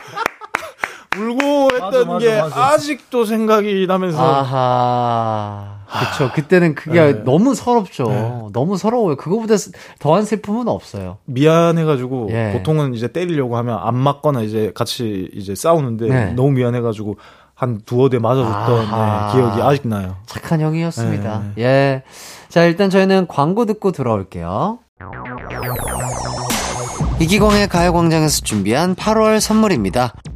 울고 했던 맞아, 게 맞아. 아직도 생각이 나면서 아하. 그쵸. 그때는 그게 네. 너무 서럽죠. 너무 서러워요. 그거보다 스- 더한 슬픔은 없어요. 미안해가지고 예. 보통은 이제 때리려고 하면 안 맞거나 이제 같이 이제 싸우는데 네. 너무 미안해가지고 한 두어 대 맞아줬던. 네, 기억이 아직 나요. 착한 형이었습니다. 네. 예. 자, 일단 저희는 광고 듣고 돌아올게요. 이기광의 가요광장에서 준비한 8월 선물입니다.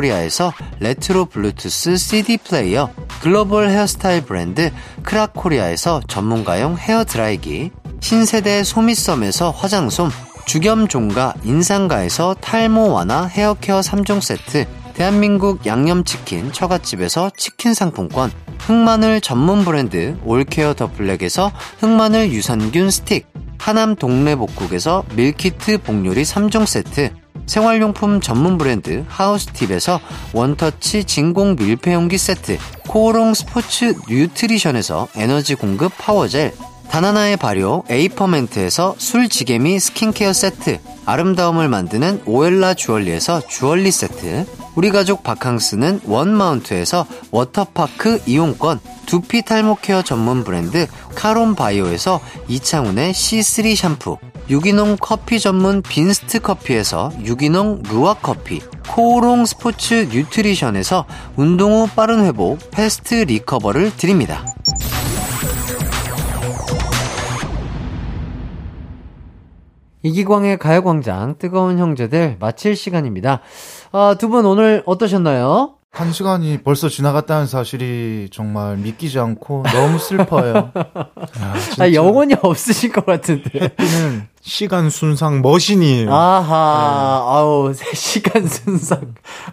리아에서 레트로 블루투스 CD 플레이어, 글로벌 헤어스타일 브랜드 크라코리아에서 전문가용 헤어 드라이기, 신세대 소미썸에서 화장솜, 죽염 종가 인산가에서 탈모 완화 헤어케어 3종 세트, 대한민국 양념치킨 처갓집에서 치킨 상품권, 흑마늘 전문 브랜드 올케어 더 블랙에서 흑마늘 유산균 스틱, 하남 동래복국에서 밀키트 복요리 3종 세트, 생활용품 전문 브랜드 하우스팁에서 원터치 진공 밀폐용기 세트, 코오롱 스포츠 뉴트리션에서 에너지 공급 power gel, 다나나의 발효 에이퍼멘트에서 술지개미 스킨케어 세트, 아름다움을 만드는 오엘라 주얼리에서 주얼리 세트, 우리 가족 바캉스는 원마운트에서 워터파크 이용권, 두피 탈모 케어 전문 브랜드 카론 바이오에서 이창훈의 C3 샴푸, 유기농 커피 전문 빈스트 커피에서 유기농 루아 커피, 코오롱 스포츠 뉴트리션에서 운동 후 빠른 회복 패스트 리커버를 드립니다. 이기광의 가요광장 뜨거운 형제들 마칠 시간입니다. 아, 두 분 오늘 어떠셨나요? 한 시간이 벌써 지나갔다는 사실이 정말 믿기지 않고 너무 슬퍼요. 아, 영혼이 없으실 것 같은데. 는 시간 순삭 machine이에요. 아하, 아우, 3시간 순삭.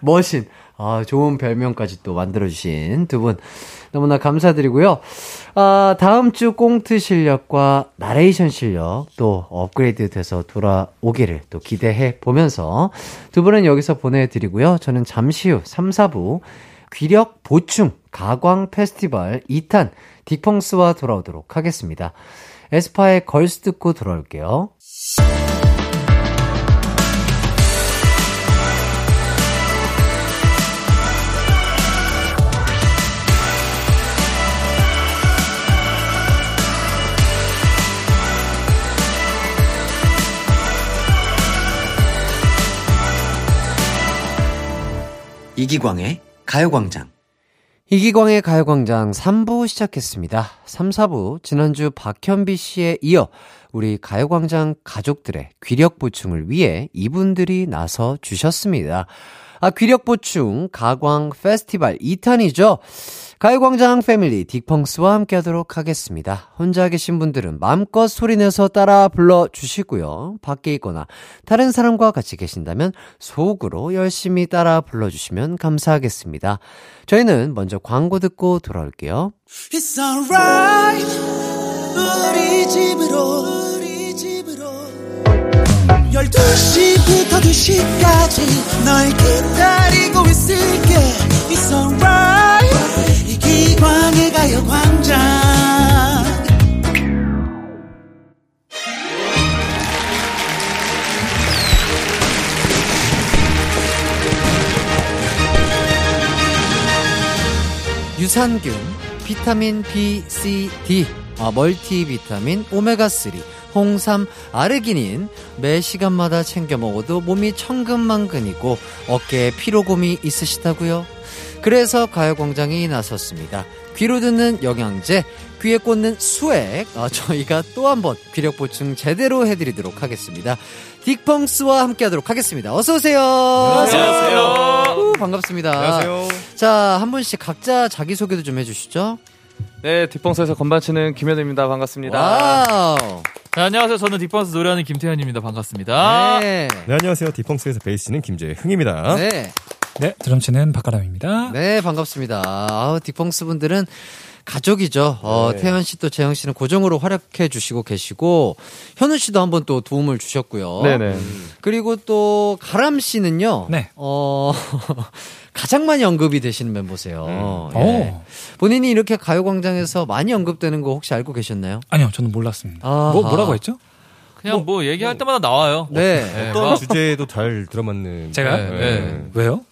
머신. 아, 좋은 별명까지 또 만들어주신 두 분. 너무나 감사드리고요. 아, 다음 주 꽁트 실력과 나레이션 실력 또 업그레이드 돼서 돌아오기를 또 기대해 보면서 두 분은 여기서 보내드리고요. 저는 잠시 후 3, 4부 귀력 보충 가광 페스티벌 2탄 딕펑스와 돌아오도록 하겠습니다. 에스파의 걸스 듣고 돌아올게요. 이기광의 가요광장. 이기광의 가요광장 3부 시작했습니다. 3, 4부 지난주 박현비 씨에 이어 우리 가요광장 가족들의 귀력 보충을 위해 이분들이 나서 주셨습니다. 아, 귀력 보충 가광 페스티벌 2탄이죠. 가요광장 패밀리 딕펑스와 함께 하도록 하겠습니다. 혼자 계신 분들은 마음껏 소리내서 따라 불러주시고요. 밖에 있거나 다른 사람과 같이 계신다면 속으로 열심히 따라 불러주시면 감사하겠습니다. 저희는 먼저 광고 듣고 돌아올게요. It's alright 우리 집으로 우리 집으로 12시부터 2시까지 널 기다리고 있을게 It's alright 이기광의 가요 광장 유산균, 비타민 B, C, D, 아, 멀티비타민, 오메가3, 홍삼, 아르기닌 매 시간마다 챙겨 먹어도 몸이 천근만근이고 어깨에 피로곰이 있으시다고요? 그래서 가요광장이 나섰습니다. 귀로 듣는 영양제, 귀에 꽂는 수액, 아, 저희가 또 한 번 귀력 보충 제대로 해드리도록 하겠습니다. 딕펑스와 함께 하도록 하겠습니다. 어서 오세요. 안녕하세요. 반갑습니다. 안녕하세요. 자, 한 분씩 각자 자기 소개도 좀 해주시죠. 네, 딕펑스에서 건반 치는 김현우입니다. 반갑습니다. Wow. 네, 안녕하세요. 저는 딕펑스 노래하는 김태현입니다. 반갑습니다. 네. 네, 안녕하세요. 딕펑스에서 베이스는 김재흥입니다. 네. 네, 드럼 치는 박가람입니다. 네, 반갑습니다. 아우, 딕펑스 분들은 가족이죠. 어, 네. 태현 씨 또 재흥 씨는 고정으로 활약해 주시고 계시고, 현우 씨도 한번 또 도움을 주셨고요. 네네. 그리고 또, 가람 씨는요. 네. 어, 가장 많이 언급이 되시는 멤버세요. 예. 오. 본인이 이렇게 가요광장에서 많이 언급되는 거 혹시 알고 계셨나요? 아니요, 저는 몰랐습니다. 아하. 뭐, 뭐라고 했죠? 그냥 뭐, 얘기할 때마다 나와요. 네. 네, 어떤 막 주제도 잘 들어맞는. 제가? 네, 네. 왜요?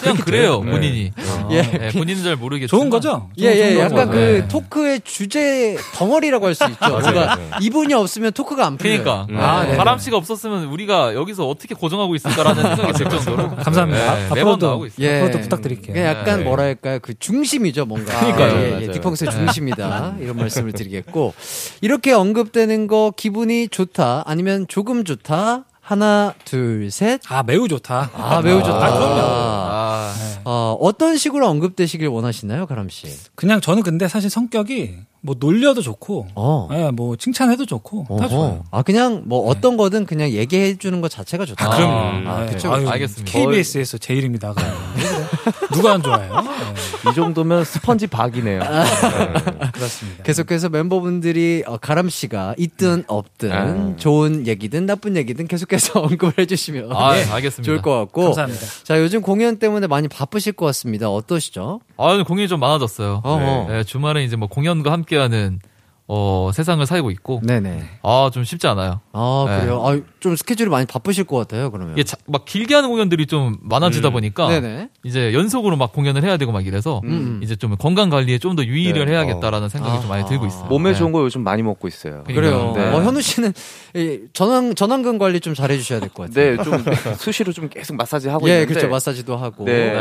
그냥 그래요, 네. 본인이. 예. 네, 본인은 잘 모르겠지만. 좋은 거죠? 예, 예, 약간 거죠. 그 네. 토크의 주제 덩어리라고 할 수 있죠. 뭔가 네. 이분이 없으면 토크가 안 풀려요. 그러니까. 아, 네. 바람 씨가 없었으면 우리가 여기서 어떻게 고정하고 있을까라는 생각이 들 정도로. 감사합니다. 네, 앞으로도, 매번 나오고 있어요. 예. 앞으로도 부탁드릴게요. 약간 네. 뭐랄까요. 그 중심이죠, 뭔가. 그러니까요. 예, 예, 맞아요. 디펑스의 중심이다. 이런 말씀을 드리겠고. 이렇게 언급되는 거 기분이 좋다. 아니면 조금 좋다. 하나, 둘, 셋. 아, 매우 좋다. 아, 매우 좋다. 아, 그럼요. 아, 어, 어떤 식으로 언급되시길 원하시나요, 가람 씨? 그냥 저는 근데 사실 성격이 뭐 놀려도 좋고, 어. 예, 뭐 칭찬해도 좋고, 다 어허. 좋아요. 아, 그냥 뭐 어떤 거든 그냥 얘기해 주는 것 자체가 좋다. 아, 그럼요. 아, 예. 그쵸. 아유, 알겠습니다. KBS에서 제일입니다. 누가 안 좋아해요? 예, 이 정도면 스펀지 박이네요. 그렇습니다. 계속해서 멤버분들이 어, 가람 씨가 있든 없든 아. 좋은 얘기든 나쁜 얘기든 계속해서 언급을 해주시면 아, 네, 알겠습니다. 좋을 것 같고. 감사합니다. 자 요즘 공연 때문에 많이 바쁘실 것 같습니다. 어떠시죠? 아, 공연이 좀 많아졌어요. 어허. 네, 주말에 이제 뭐 공연과 함께 하는 어, 세상을 살고 있고. 네네. 아, 좀 쉽지 않아요. 아 네. 그래요. 아, 좀 스케줄이 많이 바쁘실 것 같아요. 그러면. 이게 자- 막 길게 하는 공연들이 좀 많아지다 보니까 네네. 이제 연속으로 막 공연을 해야 되고 막 이래서 음. 이제 좀 건강 관리에 좀 더 유의를 네. 해야겠다라는 생각이 좀 많이. 들고 있어요. 몸에 네. 좋은 거 요즘 많이 먹고 있어요. 그래요. 네. 어, 현우 씨는 이 전완 전완근 관리 좀 잘해주셔야 될 것 같아요. 네, 좀 수시로 좀 계속 마사지 하고 예, 있는데. 그렇죠. 마사지도 하고. 네.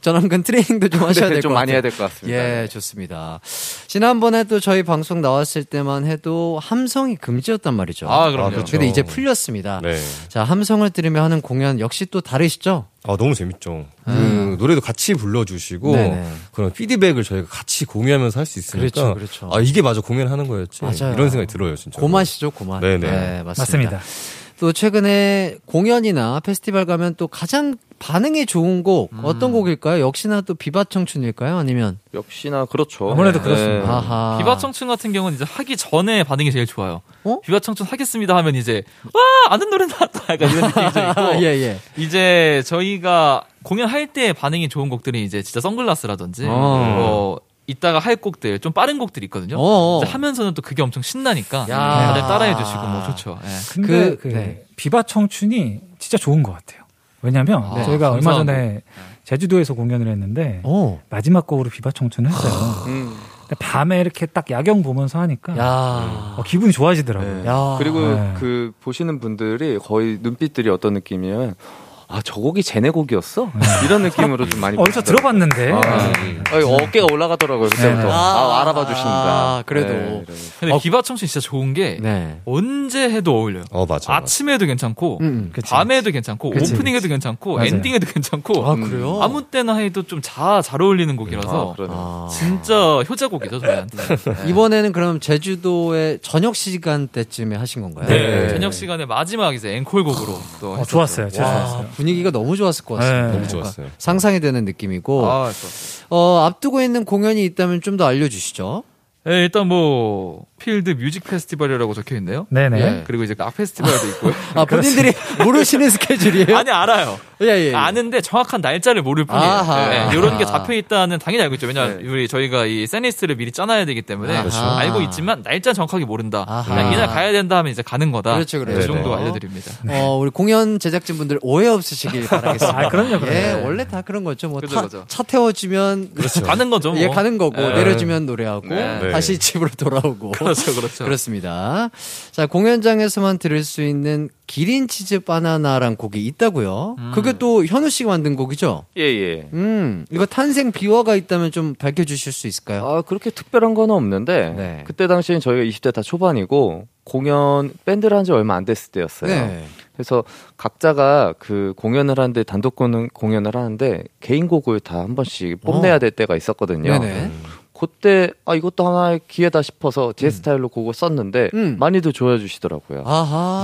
전완근 트레이닝도 좀 하셔야 네, 될것좀 같아요. 많이 해야 될 것 같습니다. 예, 네. 좋습니다. 지난번에 또 저희 방송 나 왔을 때만 해도 함성이 금지였단 말이죠. 아, 그럼요. 아, 그렇죠. 근데 이제 풀렸습니다. 네. 자, 함성을 들으며 하는 공연 역시 또 다르시죠? 아, 너무 재밌죠. 그 노래도 같이 불러주시고 음. 네네. 그런 피드백을 저희가 같이 공유하면서 할 수 있으니까. 그렇죠, 그렇죠. 아, 이게 맞아 공연하는 거였지. 맞아요. 이런 생각이 들어요, 진짜. 고맛이죠, 고맛. 네네. 네, 맞습니다. 맞습니다. 또 최근에 공연이나 페스티벌 가면 또 가장 반응이 좋은 곡 어떤 곡일까요? 역시나 또 비바 청춘일까요? 아니면 역시나 그렇죠. 아무래도 네. 그렇습니다. 아하. 비바 청춘 같은 경우는 이제 하기 전에 반응이 제일 좋아요. 어? 비바 청춘 하겠습니다 하면 이제 와 아는 노래 나왔다 약간 이런 느낌이 좀 있고 예, 예. 이제 저희가 공연할 때 반응이 좋은 곡들이 이제 진짜 선글라스라든지 어. 뭐 이따가 할 곡들 좀 빠른 곡들이 있거든요. 어. 이제 하면서는 또 그게 엄청 신나니까 야. 다들 따라해 주시고 뭐 좋죠. 예. 근데 그- 그, 네. 비바 청춘이 진짜 좋은 것 같아요. 왜냐면 네. 저희가 얼마. 전에 제주도에서 공연을 했는데 어. 마지막 곡으로 비바 청춘을 했어요. 음. 근데 밤에 이렇게 딱 야경 보면서 하니까 야. 어, 기분이 좋아지더라고요. 네. 야. 그리고 네. 그 보시는 분들이 거의 눈빛들이 어떤 느낌이면 아, 저 곡이 쟤네 곡이었어? 이런 느낌으로 좀 많이 어, 저 보시더라고요. 들어봤는데. 아, 아니, 어깨가 올라가더라고요, 그때부터. 네. 아, 알아봐 주신다. 아, 그래도. 네. 근데 비바 청춘 진짜 좋은 게 네. 언제 해도 어울려요. 어, 맞아. 맞아. 아침에도 괜찮고 음. 그치. 밤에도 괜찮고 그치, 오프닝에도 괜찮고 맞아요. 엔딩에도 괜찮고 아, 그래요? 아무 때나 해도 좀 잘 잘 어울리는 곡이라서 아, 그러네. 아. 진짜 효자곡이죠 저희한테. 네. 이번에는 그럼 제주도의 저녁 시간대쯤에 하신 건가요? 네. 저녁 시간에 마지막 이제 앵콜곡으로 또 어. 좋았어요. 좋았어요. 분위기가 너무 좋았을 것 같습니다. 네. 너무 좋았어요. 상상이 되는 느낌이고 아. 어, 앞두고 있는 공연이 있다면 좀 더 알려주시죠. 네, 일단 뭐 필드 뮤직 페스티벌이라고 적혀 있네요. 네네. 예, 그리고 이제 락 페스티벌도 있고요. 아 본인들이 모르시는 스케줄이에요? 아니 알아요. 예, 예, 예. 아는데 정확한 날짜를 모를 뿐이에요. 아하. 네, 이런 게 잡혀 있다는 당연히 알고 있죠. 왜냐하면 네. 우리 저희가 이 세니스를 미리 짜놔야 되기 때문에 그렇죠. 알고 있지만 날짜 정확하게 모른다. 아하. 그냥 이날 가야 된다 하면 이제 가는 거다. 그렇죠, 그렇죠. 그 정도 네네. 알려드립니다. 어, 우리 공연 제작진 분들 오해 없으시길 바라겠습니다. 아, 그럼요, 그럼요. 예, 원래 다 그런 거죠. 뭐, 그죠, 타, 그죠. 차 태워주면. 가는 거죠. 뭐. 예, 가는 거고, 네. 내려주면 노래하고, 네. 다시 집으로 돌아오고. 그렇죠, 그렇죠. 그렇습니다. 자, 공연장에서만 들을 수 있는 기린 치즈 바나나란 곡이 있다고요. 음. 그게 또 현우 씨가 만든 곡이죠? 예, 예. 음, 이거 탄생 비화가 있다면 좀 밝혀주실 수 있을까요? 아, 그렇게 특별한 건 없는데, 네. 그때 당시엔 저희가 20대 다 초반이고, 공연, 밴드를 한 지 얼마 안 됐을 때였어요. 네. 그래서 각자가 그 공연을 하는데, 단독 공연- 공연을 하는데, 개인곡을 다 한 번씩 뽐내야 될 때가 있었거든요. 어. 네네. 그때, 아, 이것도 하나의 기회다 싶어서 제 스타일로 곡을 썼는데, 음. 많이들 좋아해 주시더라고요.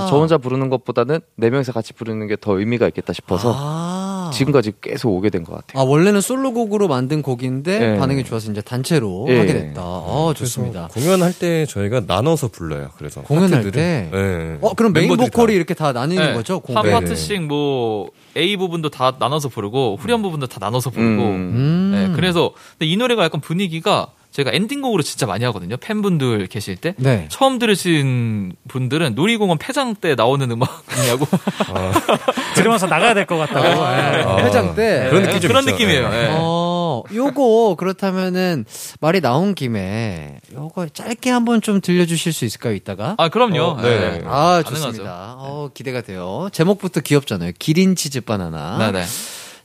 저 혼자 부르는 것보다는 네 명이서 같이 부르는 게 더 의미가 있겠다 싶어서, 아. 지금까지 계속 오게 된 것 같아요. 아, 원래는 솔로곡으로 만든 곡인데 네. 반응이 좋아서 이제 단체로 예. 하게 됐다. 어, 좋습니다. 공연할 때 저희가 나눠서 불러요. 그래서 공연할 파트들을. 때? 네. 어, 그럼 메인 보컬이 다. 이렇게 다 나뉘는 네. 거죠? 공- 한 네. 파트씩 뭐 A 부분도 다 나눠서 부르고 후렴 부분도 다 나눠서 부르고. 음. 음. 네, 그래서 근데 이 노래가 약간 분위기가 제가 엔딩곡으로 진짜 많이 하거든요. 팬분들 계실 때. 네. 처음 들으신 분들은 놀이공원 폐장 때 나오는 음악이냐고 들으면서 나가야 될 것 같다고. 예. 아, 회장 때. 그런 느낌 좀 그런 있죠. 느낌이에요. 네. 예. 어, 요거 그렇다면은 말이 나온 김에 요거 짧게 한번 좀 들려주실 수 있을까요? 이따가. 아 그럼요. 어, 네. 예. 아, 가능하죠. 좋습니다. 어, 기대가 돼요. 제목부터 귀엽잖아요. 기린 치즈 바나나. 네네.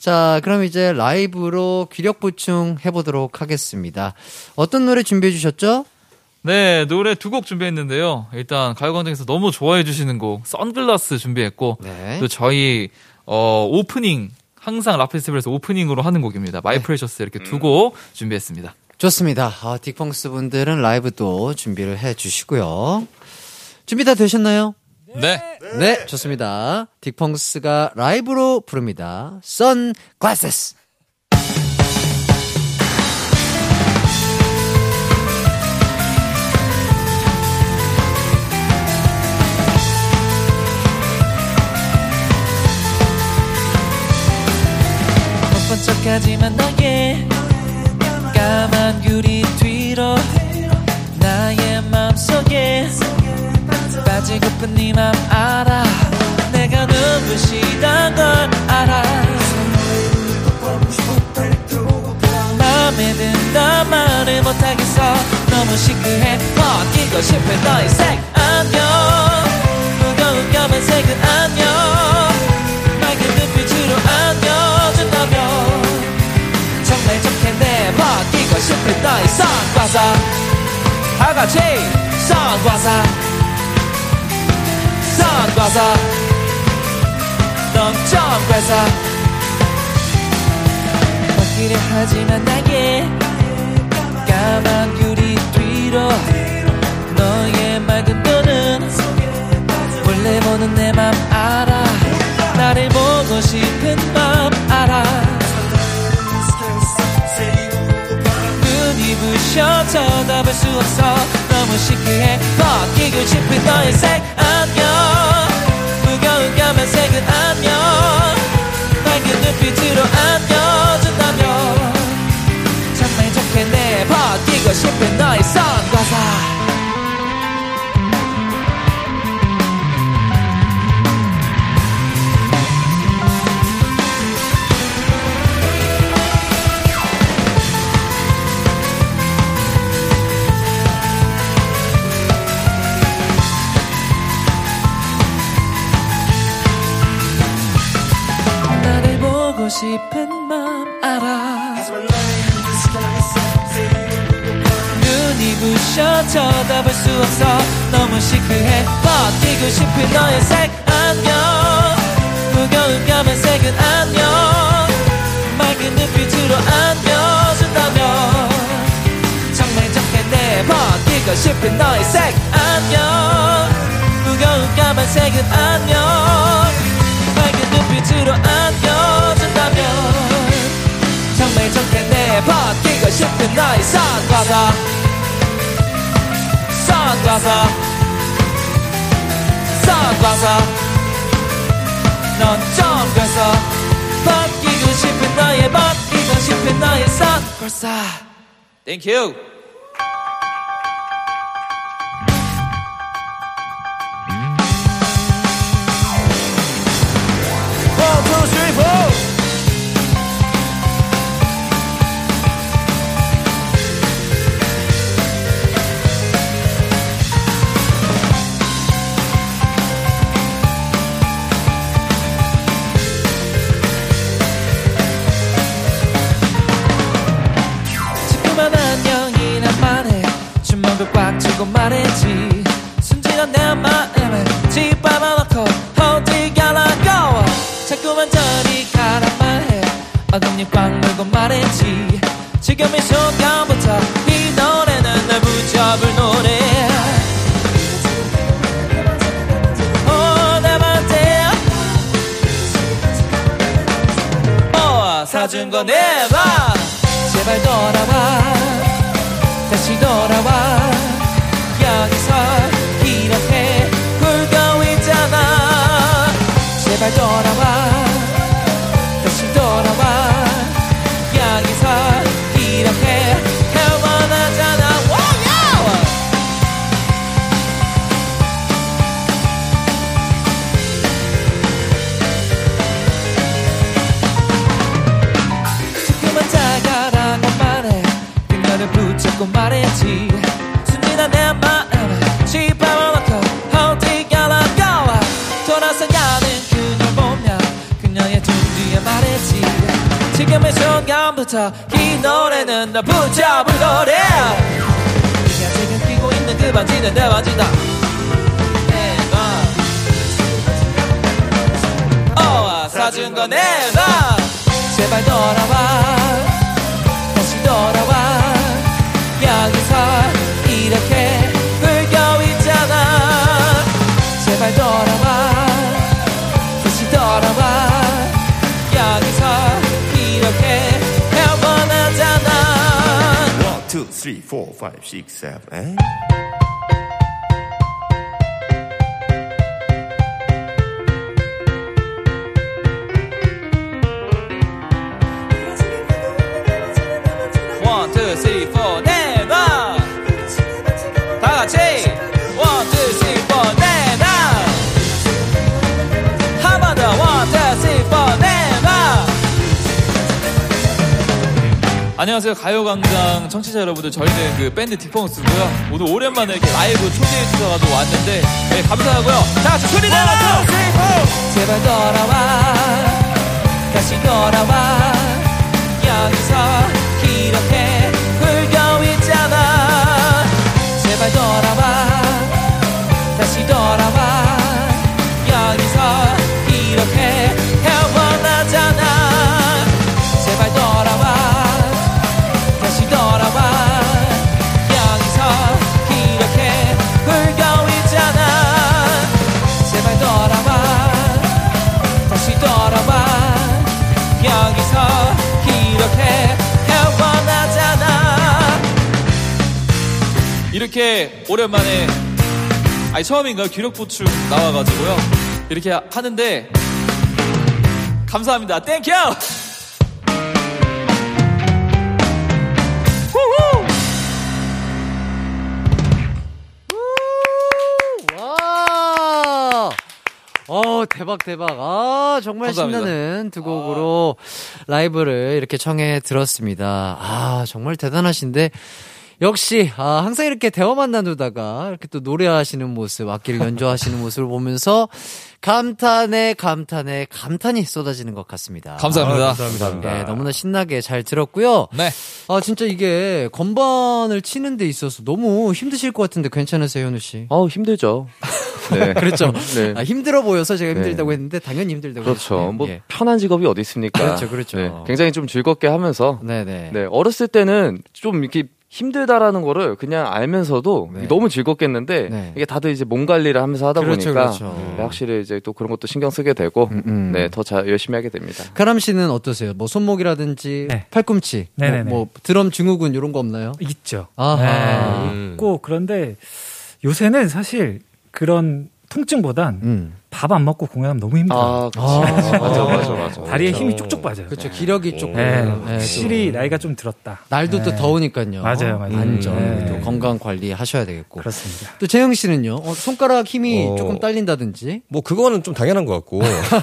자, 그럼 이제 라이브로 기력 보충 해보도록 하겠습니다. 어떤 노래 준비해 주셨죠? 네, 노래 두 곡 준비했는데요. 일단 가요광장에서 너무 좋아해 주시는 곡 선글라스 준비했고 네. 또 저희 어 오프닝 항상 락 페스티벌에서 오프닝으로 하는 곡입니다. My Precious 이렇게 두 곡 준비했습니다. 좋습니다. 아, 딕펑스 분들은 라이브도 준비를 해 주시고요. 준비 다 되셨나요? 네. 네, 좋습니다. 딕펑스가 라이브로 부릅니다. Sunglasses. 못본 척하지만 너의 까만 유리 뒤로 나의 마음속에 빠지고픈 네맘 알아. 내가 눈부시단 걸 알아. 맘에 든다 말을 못하겠어. 너무 시크해. 벗기고 싶어 너의 색 안녕 무거운 검은색은 안녕. 맑은 눈빛으로 안겨준다면 정말 좋겠네. 벗기고 싶은 너의 선글라스 다같이 선글라 넘쳐가서 넘쳐가서 걷기를 하지만 나의 까만 유리 뒤로 너의 맑은 눈은 몰래 보는 내 맘 알아. 나를 보고 싶은 맘 알아. 눈이 부셔 쳐다볼 수 없어. 너무 시크해. 벗기고 싶은 너의 색 어. 안녕 무거운 까만색은 안녕 맑은 눈빛으로 안겨준다면. 정말 좋겠네 벗기고 싶은 너의 선글라 싶은 맘 알아. 눈이 부셔 쳐다볼 수 없어. 너무 시크해. 버티고 싶은 너의 색 안녕 무거운 까만색은 안녕. 맑은 눈빛으로 안겨준다면. 정말 좋겠네 버티고 싶은 너의 색 안녕 무거운 까만색은 안녕. 맑은 눈빛으로 안겨 준다면 정말 좋겠네 버티고 싶은 너의 선글라스 선글라스 선글라스 넌좀 그래서 벗기고 싶은 너의 벗기고 싶은 너의 선글라스 땡 순간부터 이 노래는 나 붙잡을 노래. 네가 지금 끼고 있는 그 반지는 내 반지다. 어, 사준 거 내놔 제발 돌아와. 다시 돌아와. 여기서 이렇게 굴고 있잖아. 제발 돌아와 three, four, five, six, seven, eight. 안녕하세요. 가요광장 청취자 여러분들. 저희는 그 밴드 디펑스고요. 오늘 오랜만에 이렇게 라이브 초대해 주셔서 또 왔는데 네, 감사하고요. 다 같이 소리 내라 제발 돌아와 다시 돌아와. 여기서 이렇게 굴고 있잖아. 제발 돌아와 이렇게 오랜만에 아니 처음인가요? 기력 보충 나와가지고요. 이렇게 하는데 감사합니다. Thank you! 와! 어, 대박, 대박. 아, 정말 감사합니다. 신나는 두 곡으로 라이브를 이렇게 청해 들었습니다. 아, 정말 대단하신데. 역시, 아, 항상 이렇게 대화만 나누다가 이렇게 또 노래하시는 모습, 악기를 연주하시는 모습을 보면서 감탄에 감탄에 감탄이 쏟아지는 것 같습니다. 감사합니다. 아, 네, 너무나 신나게 잘 들었고요. 네. 아, 진짜 이게 건반을 치는 데 있어서 너무 힘드실 것 같은데 괜찮으세요, 현우 씨? 어우, 힘들죠. 네. 그렇죠. 네. 아, 힘들어 보여서 제가 네. 힘들다고 했는데 당연히 힘들다고 그렇죠. 했어요. 뭐 예. 편한 직업이 어디 있습니까? 그렇죠, 그렇죠. 네, 굉장히 좀 즐겁게 하면서 네네. 네, 어렸을 때는 좀 이렇게 힘들다라는 거를 그냥 알면서도 네. 너무 즐겁겠는데 네. 이게 다들 이제 몸 관리를 하면서 하다 그렇죠, 보니까 그렇죠. 네, 확실히 이제 또 그런 것도 신경 쓰게 되고 음. 네, 더잘 열심히 하게 됩니다. 카람 씨는 어떠세요? 뭐 손목이라든지 팔꿈치, 뭐. 뭐 드럼 증후군 이런 거 없나요? 있죠. 아하. 네, 있고 그런데 요새는 사실 그런 통증보단 음. 밥안 먹고 공연하면 너무 힘들어요. 아, 그치. 맞아, 맞아, 맞아. 다리에 그렇죠. 힘이 쭉쭉 빠져요. 그렇죠. 기력이 조금 네, 네, 확실히 또 나이가 좀 들었다. 날도 또 네. 더우니까요. 맞아요, 맞아요. 안전, 네. 또 건강 관리 하셔야 되겠고. 그렇습니다. 또 재영 씨는요? 어, 손가락 힘이 어. 조금 딸린다든지. 뭐 그거는 좀 당연한 것 같고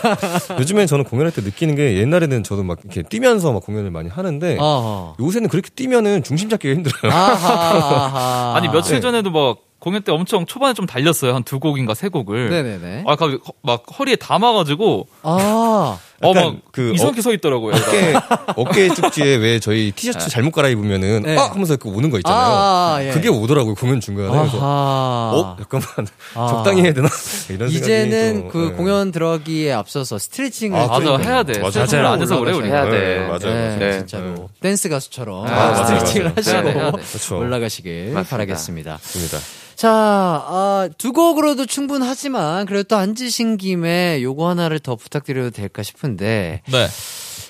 요즘엔 저는 공연할 때 느끼는 게 옛날에는 저도 막 이렇게 뛰면서 막 공연을 많이 하는데 아하. 요새는 그렇게 뛰면은 중심 잡기가 힘들어요. 아하, 아하. 아니 며칠 네. 전에도 막 공연 때 엄청 초반에 좀 달렸어요. 한 두 곡인가 세 곡을. 네네네. 아, 갑자기 허- 막 허리에 담아가지고 아. 어, 막 그 이상하게 서 있더라고요. 어깨 어깨 축지에 왜 저희 티셔츠 잘못 갈아입으면 네. 아 하면서 그 오는 거 있잖아요. 아, 아, 예. 그게 오더라고요 공연 중간에. 그래서 아하. 어 잠깐만 아. 적당히 해야 되나 이런 이제는 좀, 그 네. 공연 들어가기에 앞서서 스트레칭을 아, 좀 맞아. 해야 돼. 맞아요. 스트레칭을 안 해서 오래 올라가셔야 걸려. 해야 돼. 네, 맞아요, 네, 맞아요. 네. 진짜로 댄스 가수처럼 아, 스트레칭을 맞아요, 하시고 맞아요. 해야 돼. 그렇죠. 올라가시길 맞습니다. 바라겠습니다. 맞습니다. 자, 아, 두 곡으로도 충분하지만 그래도 또 앉으신 김에 요거 하나를 더 부탁드려도 될까 싶은데 네.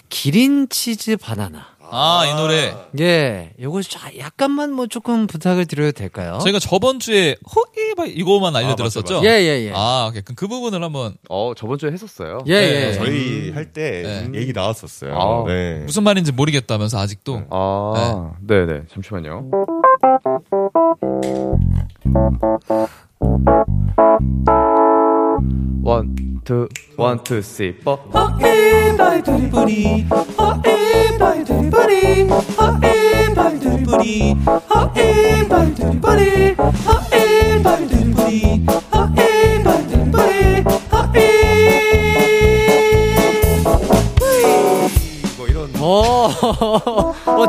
기린 치즈 바나나. 아, 이 노래. 예, 요거 자- 약간만 뭐 조금 부탁을 드려도 될까요? 저희가 저번 주에 호이바 이거만 알려드렸었죠? 예, 예, 예. 아, 오케이. 그럼 그 부분을 한번 어, 저번 주에 했었어요. 예, 네, 예. 저희 할때 네. 얘기 나왔었어요. 아. 네. 무슨 말인지 모르겠다면서 아직도. 아, 네, 네. 잠시만요. One, two, one, two, three, four. 뭐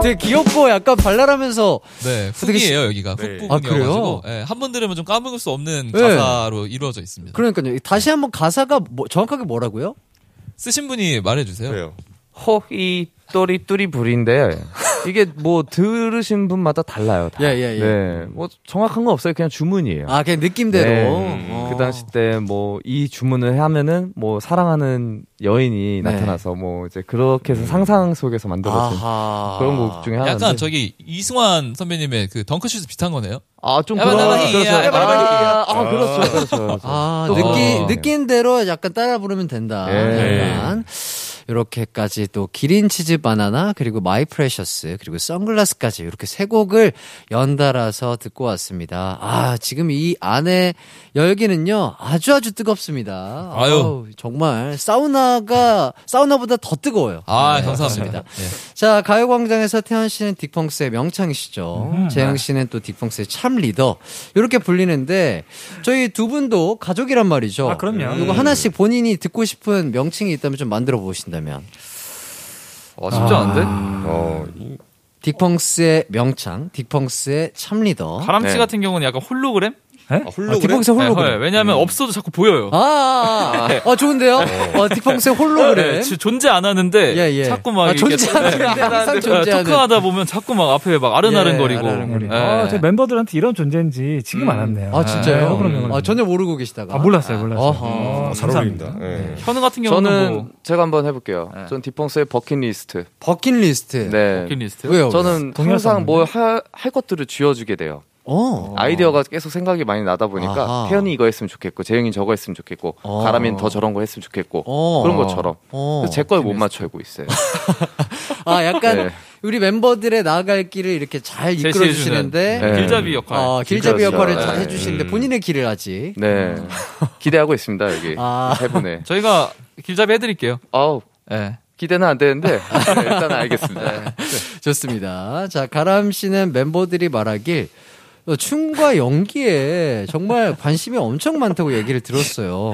되게 귀엽고 약간 발랄하면서 네, hook이에요, 여기가. 네. hook 아, 부분이어가지고. 그래요? 네, 한번 들으면 좀 까먹을 수 없는 네. 가사로 이루어져 있습니다. 그러니까요. 다시 한번 가사가 뭐- 정확하게 뭐라고요? 쓰신 분이 말해주세요. 그래요. 호이 또리 뚜리 불인데 이게 뭐 들으신 분마다 달라요. 다. 예, 예, 예. 네, 뭐 정확한 건 없어요. 그냥 주문이에요. 아, 그냥 느낌대로. 네. 어. 그 당시 때 뭐 이 주문을 하면은 뭐 사랑하는 여인이 네. 나타나서 뭐 이제 그렇게 해서 상상 속에서 만들어진 아하. 그런 곡 중에 하나인데 약간 저기 이승환 선배님의 그 덩크슛 비슷한 거네요. 아좀 야바, 그런 그렇죠. 아, 아, 그렇죠, 그렇죠. 그렇죠. 아, 또 느끼, 그런- 느낀 대로 약간 따라 부르면 된다. 예. 약간. 이렇게까지 또 기린 치즈 바나나 그리고 My Precious 그리고 선글라스까지 이렇게 세 곡을 연달아서 듣고 왔습니다. 아 지금 이 안에 열기는요 아주 아주 뜨겁습니다. 아유. 아우, 정말 사우나가 사우나보다 더 뜨거워요. 아, 네, 감사합니다. 그렇습니다. 자 가요광장에서 태현 씨는 딕펑스의 명창이시죠. 재흥 씨는 또 딕펑스의 참 리더 이렇게 불리는데 저희 두 분도 가족이란 말이죠. 아, 그럼요. 이거 하나씩 본인이 듣고 싶은 명칭이 있다면 좀 만들어 보신다 면 어, 쉽지 않은데? 어, 이- 딕펑스의 명창, 딕펑스의 참 리더. 가람씨 네. 같은 경우는 약간 홀로그램? 에? 아, 아, 홀로그램? 딕펑스의 네, 홀로그램. 왜냐하면 없어도 자꾸 보여요. 아, 아, 아, 아, 좋은데요? 어, 딕펑스의 홀로그램. 네, 지- 존재 안 하는데 예, 예. 자꾸 막 아, 이렇게 존재 하는데 항상 존재하는. 토크하다 보면 자꾸 막 앞에 막 아른아른거리고. 예, 아른아른거리고. 예. 아, 제 멤버들한테 이런 존재인지 지금 알았네요. 아, 진짜요? 네, 그럼요, 그럼요. 아, 전혀 모르고 계시다가. 아, 몰랐어요, 몰랐어요. 어허. 어, 잘. 어울린다. 예. 현우 같은 경우는 저는 뭐 제가 한번 해볼게요. 네. 전 디펑스의 버킷리스트. 버킷리스트. 네. 버킷리스트. 왜요? 저는 항상? 뭘 할 것들을 쥐어주게 돼요. 어. 아이디어가 계속 생각이 많이 나다 보니까 아하. 태연이 이거 했으면 좋겠고 재영이 저거 했으면 좋겠고 어. 가람이는 더 저런 거 했으면 좋겠고 어. 그런 것처럼 어. 그래서 제걸못 맞추고 있어요. 아, 약간 네. 우리 멤버들의 나아갈 길을 이렇게 잘 이끌어 주시는데 네. 길잡이 역할. 어, 길잡이. 역할을 네. 잘 해주시는데 본인의 길을 아직. 네 기대하고 있습니다 여기 아. 세 분에. 저희가 길잡이 해드릴게요. 아우 네. 기대는 안 되는데 네, 일단 알겠습니다. 좋습니다. 자, 가람 씨는 멤버들이 말하길 어, 춤과 연기에 정말 관심이 엄청 많다고 얘기를 들었어요.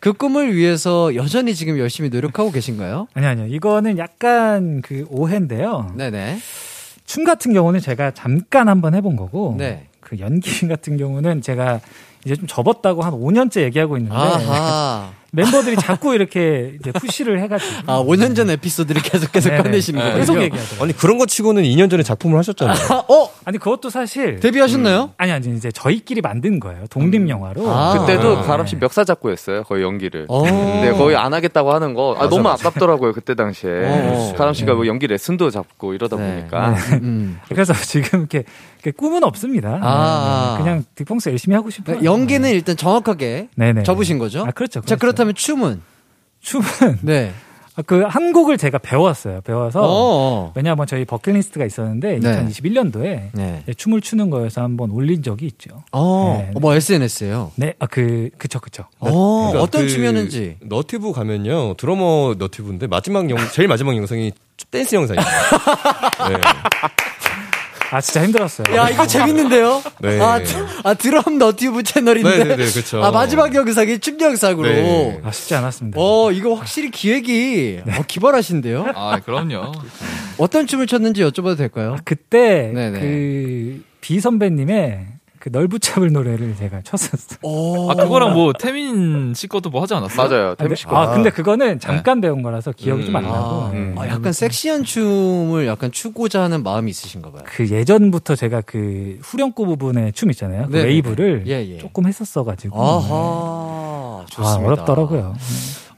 그 꿈을 위해서 여전히 지금 열심히 노력하고 계신가요? 아니 아니요. 이거는 약간 그 오해인데요. 네네. 춤 같은 경우는 제가 잠깐 한번 해본 거고 네. 그 연기 같은 경우는 제가 이제 좀 접었다고 한 5년째 얘기하고 있는데. 멤버들이 자꾸 이렇게 이제 푸시를 해가지고 아, 5년 전 에피소드를 계속 계속 네네. 꺼내시는 거예요. 계속 얘기하더라고요. 아니 그런 거 치고는 2년 전에 작품을 하셨잖아요. 어? 아니 그것도 사실 데뷔하셨나요? 아니 아니 이제 저희끼리 만든 거예요. 독립 영화로. 아. 그때도 네. 가람 씨 멱살 잡고 했어요 거의 연기를. 어. 근데 거의 안 하겠다고 하는 거 아, 너무 아깝더라고요 그때 당시에. 어. 가람 씨가 뭐 연기 레슨도 잡고 이러다 네. 보니까. 음. 그래서 지금 이렇게, 이렇게 꿈은 없습니다. 아. 네, 그냥 딕펑스 열심히 하고 싶어요. 연기는 일단 정확하게 네네. 접으신 거죠? 아 그렇죠. 자, 그렇죠. 그렇다면 춤은? 춤은 네. 그 한국을 제가 배웠어요. 배워서 어. 왜냐하면 저희 버킷리스트가 있었는데 네. 2021년도에 네. 춤을 추는 거에서 한번 올린 적이 있죠. 어, 네. 뭐 SNS에요? 네, 아 그 그쵸 그쵸. 어, 그러니까 어떤 그 춤이었는지. 너튜브 가면요 드러머 너튜브인데 마지막 영 제일 마지막 영상이 댄스 영상이에요. 네. 아 진짜 힘들었어요. 야, 이거 재밌는데요? 네. 아, 드, 아, 드럼 너튜브 채널인데. 네, 네, 네, 그쵸. 아, 마지막 영상이 춤 영상으로. 네. 아 쉽지 않았습니다. 어, 이거 확실히 기획이 어, 기발하신데요? 아, 그럼요. 어떤 춤을 췄는지 여쭤봐도 될까요? 그때 네네. 그 비 선배님의 그 널 붙잡을 노래를 제가 췄었어요. 오. 아, 그거랑 뭐 태민 씨 것도 뭐 하지 않았어요? 맞아요. 아, 근데, 태민 씨 거. 아, 근데 그거는 잠깐 배운 거라서 기억이 좀안 음. 나고. 아, 네. 아, 약간 섹시한 춤을 약간 추고자 하는 마음이 있으신가 봐요. 그 예전부터 제가 그 후렴구 부분의 춤 있잖아요. 그. 웨이브를 예, 예. 조금 했었어 가지고. 아하. 아, 좋습니다. 어렵더라고요.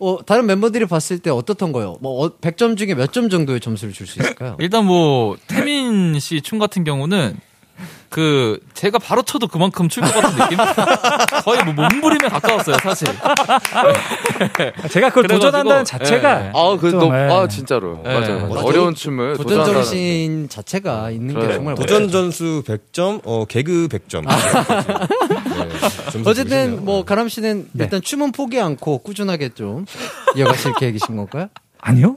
어, 다른 멤버들이 봤을 때 어떻던 거요? 뭐, 어, 100점 중에 몇 점 정도의 점수를 줄 수 있을까요? 일단 뭐 태민 씨 춤 같은 경우는 그 제가 바로 쳐도 그만큼 출것 같은 느낌? 거의 뭐 몸부림에 가까웠어요, 사실. 아, 제가 그걸 그래가지고, 도전한다는 예. 자체가. 아, 그, 좀, 너, 예. 아, 진짜로. 네. 맞아요. 맞아요. 어려운 춤을 도전. 정신 자체가 있는 게 그래요. 정말 도전 전수 100점, 어 개그 100점. 네, 어쨌든 뭐 가람 씨는 네. 일단 춤은 포기 않고 꾸준하게 좀 이어가실 계획이신 건가요? 아니요?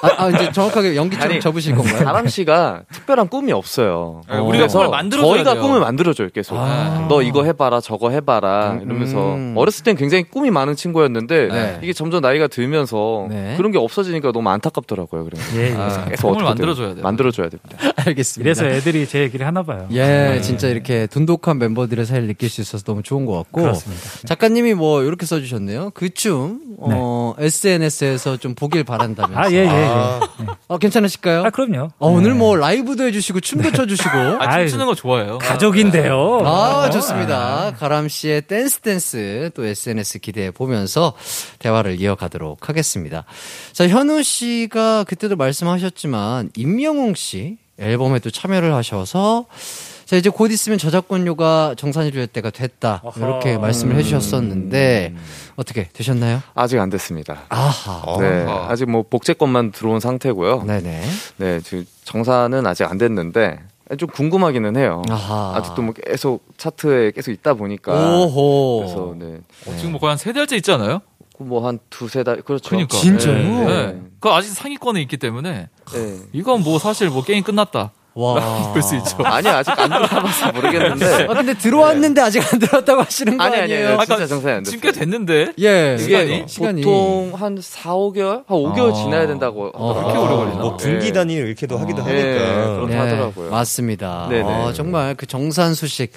아, 아, 이제 정확하게 연기 좀 아니, 접으실 건가요? 가람 씨가 특별한 꿈이 없어요. 네, 우리가 그래서 꿈을 만들어줘야 저희가 돼요. 꿈을 만들어줘요, 계속. 아. 너 이거 해봐라, 저거 해봐라, 음, 이러면서. 음. 어렸을 땐 굉장히 꿈이 많은 친구였는데, 네. 이게 점점 나이가 들면서 네. 그런 게 없어지니까 너무 안타깝더라고요, 그래요. 예, 예. 아, 계속 꿈을 만들어줘야 돼요. 만들어줘야 됩니다. 알겠습니다. 이래서 애들이 제 얘기를 하나 봐요. 예, 진짜 이렇게 돈독한 멤버들의 사이를 느낄 수 있어서 너무 좋은 것 같고. 그렇습니다. 작가님이 뭐 이렇게 써주셨네요. 그 춤, 어, SNS에서 좀 보길 바란다면서. 아, 예, 예, 예. 아. 네. 어, 괜찮으실까요? 아, 그럼요. 어, 오늘 네. 뭐 라이브도 해주시고 춤도 춰주시고. 아, 춤추는 거 좋아해요. 가족인데요. 아, 좋습니다. 가람 씨의 댄스 댄스 또 SNS 기대해 보면서 대화를 이어가도록 하겠습니다. 자, 현우 씨가 그때도 말씀하셨지만 임영웅 씨 앨범에도 참여를 하셔서 자, 이제 곧 있으면 저작권료가 정산이 될 때가 됐다. 이렇게 말씀을 해주셨었는데 어떻게 되셨나요? 아직 안 됐습니다. 아하. 네, 아. 아직 뭐 복제권만 들어온 상태고요. 네네. 네, 지금 정사는 아직 안 됐는데 좀 궁금하기는 해요. 아하. 아직도 뭐 계속 차트에 계속 있다 보니까. 오호. 그래서 네. 어, 지금 뭐 거의 한 세 달째 있지 않아요? 뭐한 두세 달 그렇죠. 그러니까. 진짜요? 네. 네. 그 아직 상위권에 있기 때문에 네. 이건 뭐 사실 뭐 게임 끝났다. 와. 볼 수 있죠. 아니 아직 안 들어봐서 모르겠는데. 아, 근데 들어왔는데 아직 안 들어왔다고 하시는 거 아니 아니에요? 아니 아니 진짜 정산이 안 됐어요. 지금 꽤 됐는데. 예. 이게 시간이. 보통 한 4, 5개월? 한 5개월 아. 지나야 된다고 어, 하더라고요. 그렇게 오래 걸리나? 뭐 분기 네. 단위 이렇게도 하기도 네, 하니까. 그렇다 예, 하더라고요. 맞습니다. 네네. 어, 정말 그 정산 수식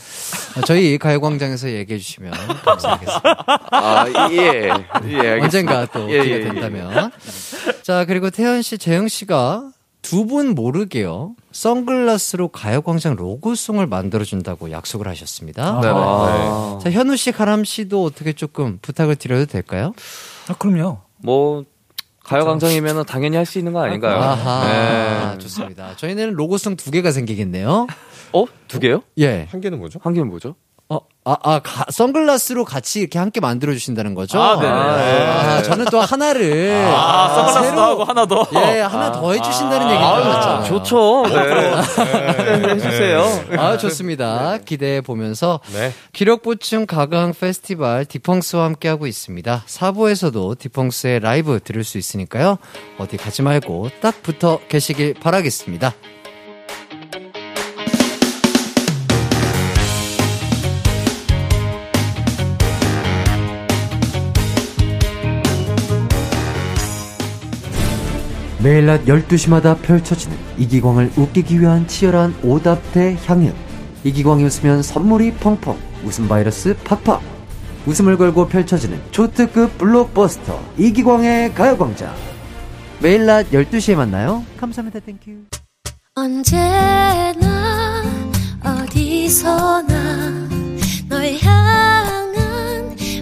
어, 저희 가요광장에서 얘기해 주시면 감사하겠습니다. 아, 예. 예, 알겠습니다. 언젠가 또 예, 기회 예, 예. 된다면. 자, 그리고 태연 씨, 재영 씨가 두 분 모르게요. 선글라스로 가요광장 로고송을 만들어준다고 약속을 하셨습니다. 네네. 아, 자, 현우 씨, 가람 씨도 어떻게 조금 부탁을 드려도 될까요? 아, 그럼요. 뭐 가요광장이면 당연히 할 수 있는 거 아닌가요? 아하, 네. 좋습니다. 저희는 로고송 두 개가 생기겠네요. 어? 두 개요? 예. 한 개는 뭐죠? 한 개는 뭐죠? 어, 아, 아, 가- 선글라스로 같이 이렇게 함께 만들어 주신다는 거죠? 아, 네네. 아, 저는 또 하나를 아, 선글라스도 새로- 하고 하나 더. 예, 하나 더 해주신다는 얘기인 줄 아, 알았잖아요. 좋죠. 네. 해주세요. 아, 좋습니다. 기대해 보면서 네. 기력 보충 가강 페스티벌 디펑스와 함께 하고 있습니다. 4부에서도 디펑스의 라이브 들을 수 있으니까요. 어디 가지 말고 딱 붙어 계시길 바라겠습니다. 매일 낮 12시마다 펼쳐지는 이기광을 웃기기 위한 치열한 오답 대향연. 이기광이 웃으면 선물이 펑펑. 웃음 바이러스 팍팍. 웃음을 걸고 펼쳐지는 초특급 블록버스터 이기광의 가요광장. 매일 낮 12시에 만나요. 감사합니다. Thank you. 언제나 어디서나 널 향한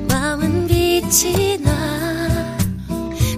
마음은 빛이 나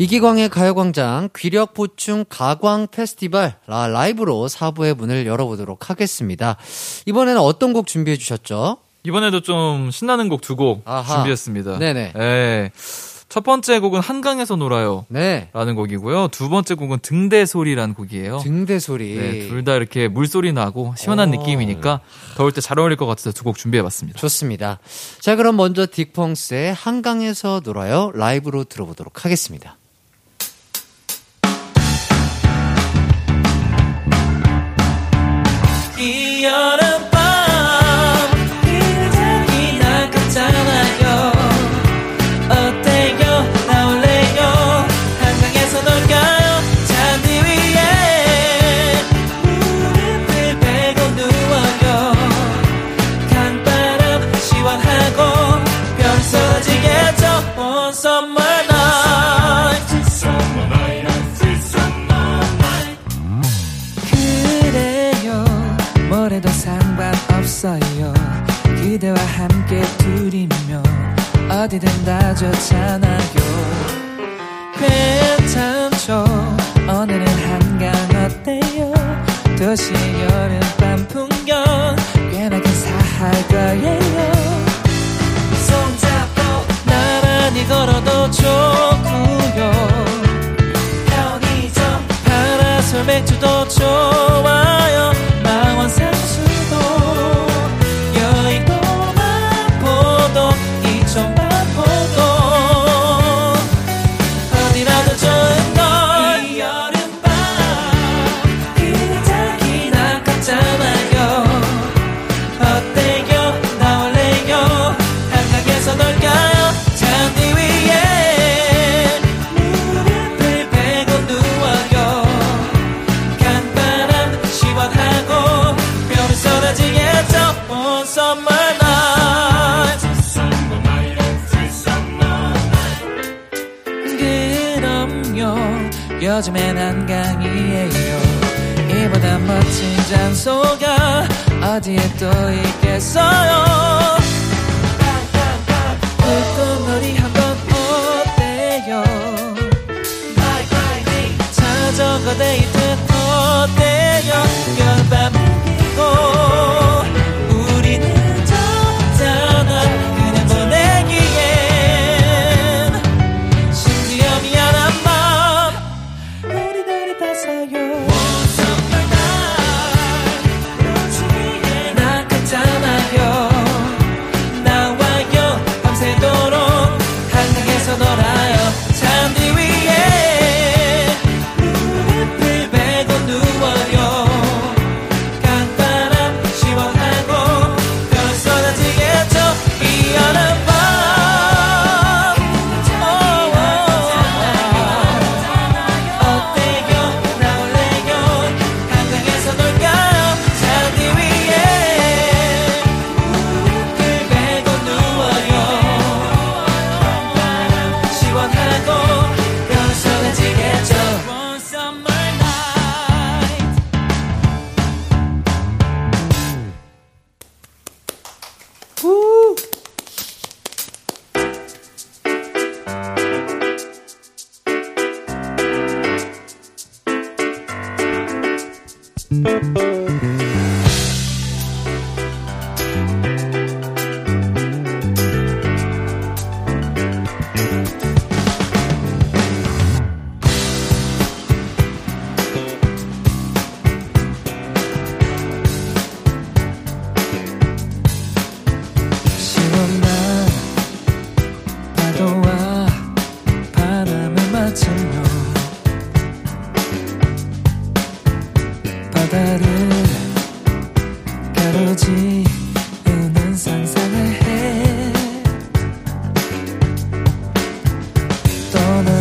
이기광의 가요광장 귀력 보충 가광 페스티벌 라, 라이브로 4부의 문을 열어보도록 하겠습니다. 이번에는 어떤 곡 준비해 주셨죠? 이번에도 좀 신나는 곡 두 곡. 준비했습니다. 네네. 예. 첫 번째 곡은 한강에서 놀아요. 네. 라는 곡이고요. 두 번째 곡은 등대 소리라는 곡이에요. 등대 소리. 네, 둘 다 이렇게 물소리 나고 시원한 오. 느낌이니까 더울 때 잘 어울릴 것 같아서 두 곡 준비해 봤습니다. 좋습니다. 자, 그럼 먼저 딕펑스의 한강에서 놀아요 라이브로 들어보도록 하겠습니다. 이 여름 상관없어요. 그대와 함께 둘이면 어디든 다 좋잖아요. 괜찮죠? 오늘은 한강 어때요? 도시 여름밤 풍경 꽤나 근사할 거예요. 손잡고 나란히 걸어도 좋고요. 편의점 파라솔 맥주도 좋아 떠나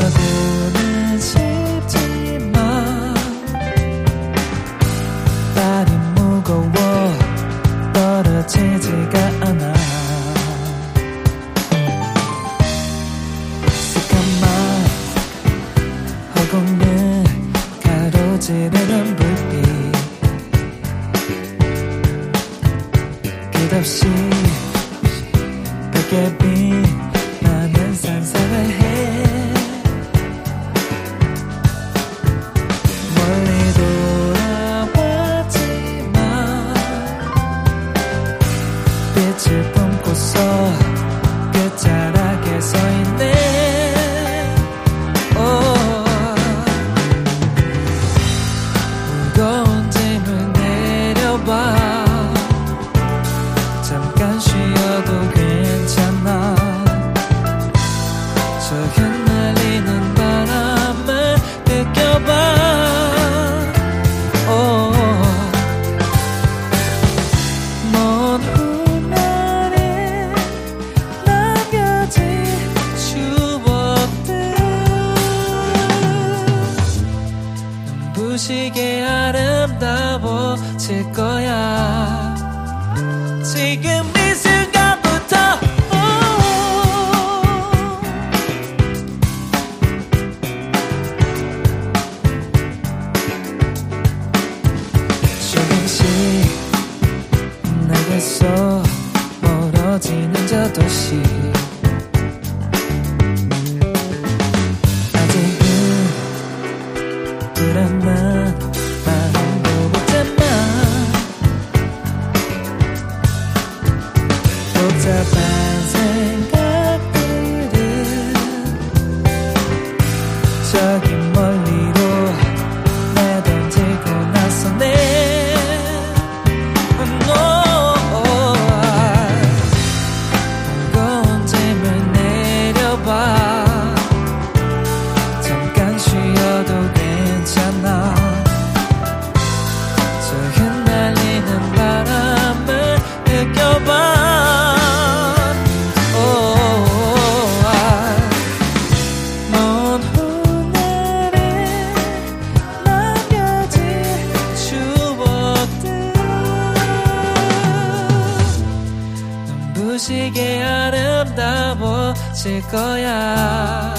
눈부시게 아름다워질 거야.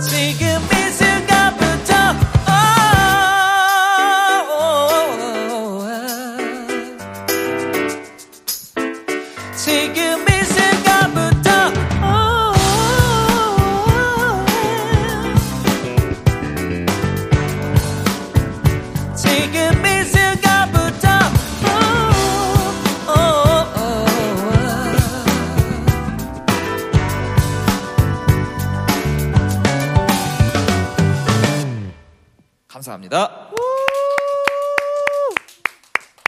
지금 이 감사합니다.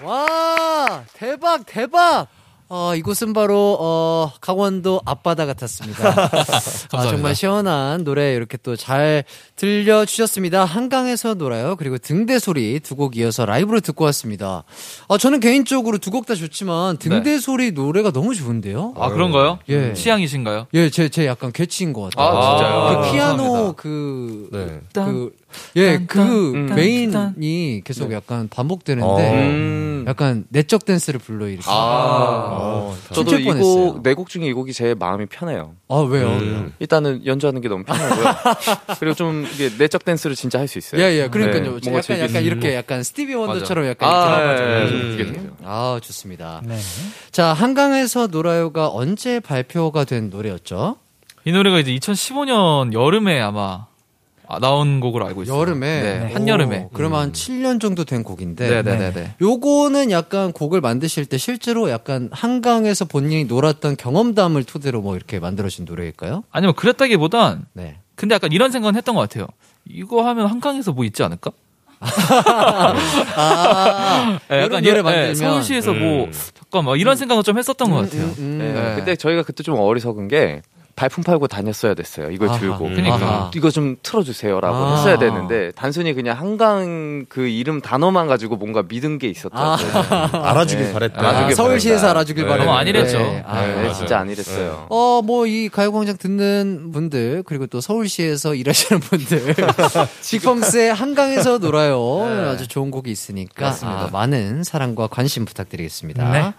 와 대박 대박. 어, 이곳은 바로 어, 강원도 앞바다 같았습니다. 아, 정말 시원한 노래 이렇게 또 잘 들려주셨습니다. 한강에서 놀아요. 그리고 등대 소리 두 곡 이어서 라이브로 듣고 왔습니다. 어, 저는 개인적으로 두 곡 다 좋지만 등대 소리 노래가 너무 좋은데요. 아 그런가요? 예. 취향이신가요? 예, 제, 제 약간 괴치인 것 같아요. 아, 진짜요? 그 아, 피아노 감사합니다. 그, 네. 그, 예, 딴, 그 딴, 메인이 계속 약간 반복되는데 음. 약간 내적 댄스를 불러 일으키고. 아, 저도 춤출 이 뻔했어요. 곡, 네 곡 중에 이 곡이 제일 마음이 편해요. 아, 왜요? 음. 일단은 연주하는 게 너무 편하고요. 그리고 좀 이게 내적 댄스를 진짜 할 수 있어요. 예, 예, 그러니까요. 네, 약간, 뭔가 약간 이렇게 약간 스티비 원더처럼. 약간 아, 이렇게 예, 나가죠. 예, 좀 그게 돼요. 아, 좋습니다. 네. 자, 한강에서 놀아요가 언제 발표가 된 노래였죠? 이 노래가 이제 2015년 여름에 아마 아, 나온 곡으로 알고 있어요. 여름에 네, 오, 한여름에. 그러면 한 7년 정도 된 곡인데 네네네네. 요거는 약간 곡을 만드실 때 실제로 약간 한강에서 본인이 놀았던 경험담을 토대로 뭐 이렇게 만들어진 노래일까요? 아니면 그랬다기보단 네. 근데 약간 이런 생각은 했던 것 같아요. 이거 하면 한강에서 뭐 있지 않을까? 아, 네, 약간 노래 이런- 네, 만들면 서울시에서 뭐 음. 잠깐 막 이런 생각을 좀 했었던 것 같아요. 네. 근데 저희가 그때 좀 어리석은 게 발품 팔고 다녔어야 됐어요. 이걸 아하, 들고. 그러니까. 아하. 이거 좀 틀어주세요라고 아. 했어야 되는데 단순히 그냥 한강 그 이름 단어만 가지고 뭔가 믿은 게 있었죠. 아. 알아주길 바랬다. 알아주길 아, 서울시에서 바랬다. 알아주길 네. 바랬는데. 너무 안일했죠. 네. 아, 네, 맞아요. 진짜 안일했어요. 어, 뭐, 이 가요광장 듣는 분들, 그리고 또 서울시에서 일하시는 분들, 빅펑스의 한강에서 놀아요. 네. 아주 좋은 곡이 있으니까, 맞습니다. 아, 많은 사랑과 관심 부탁드리겠습니다.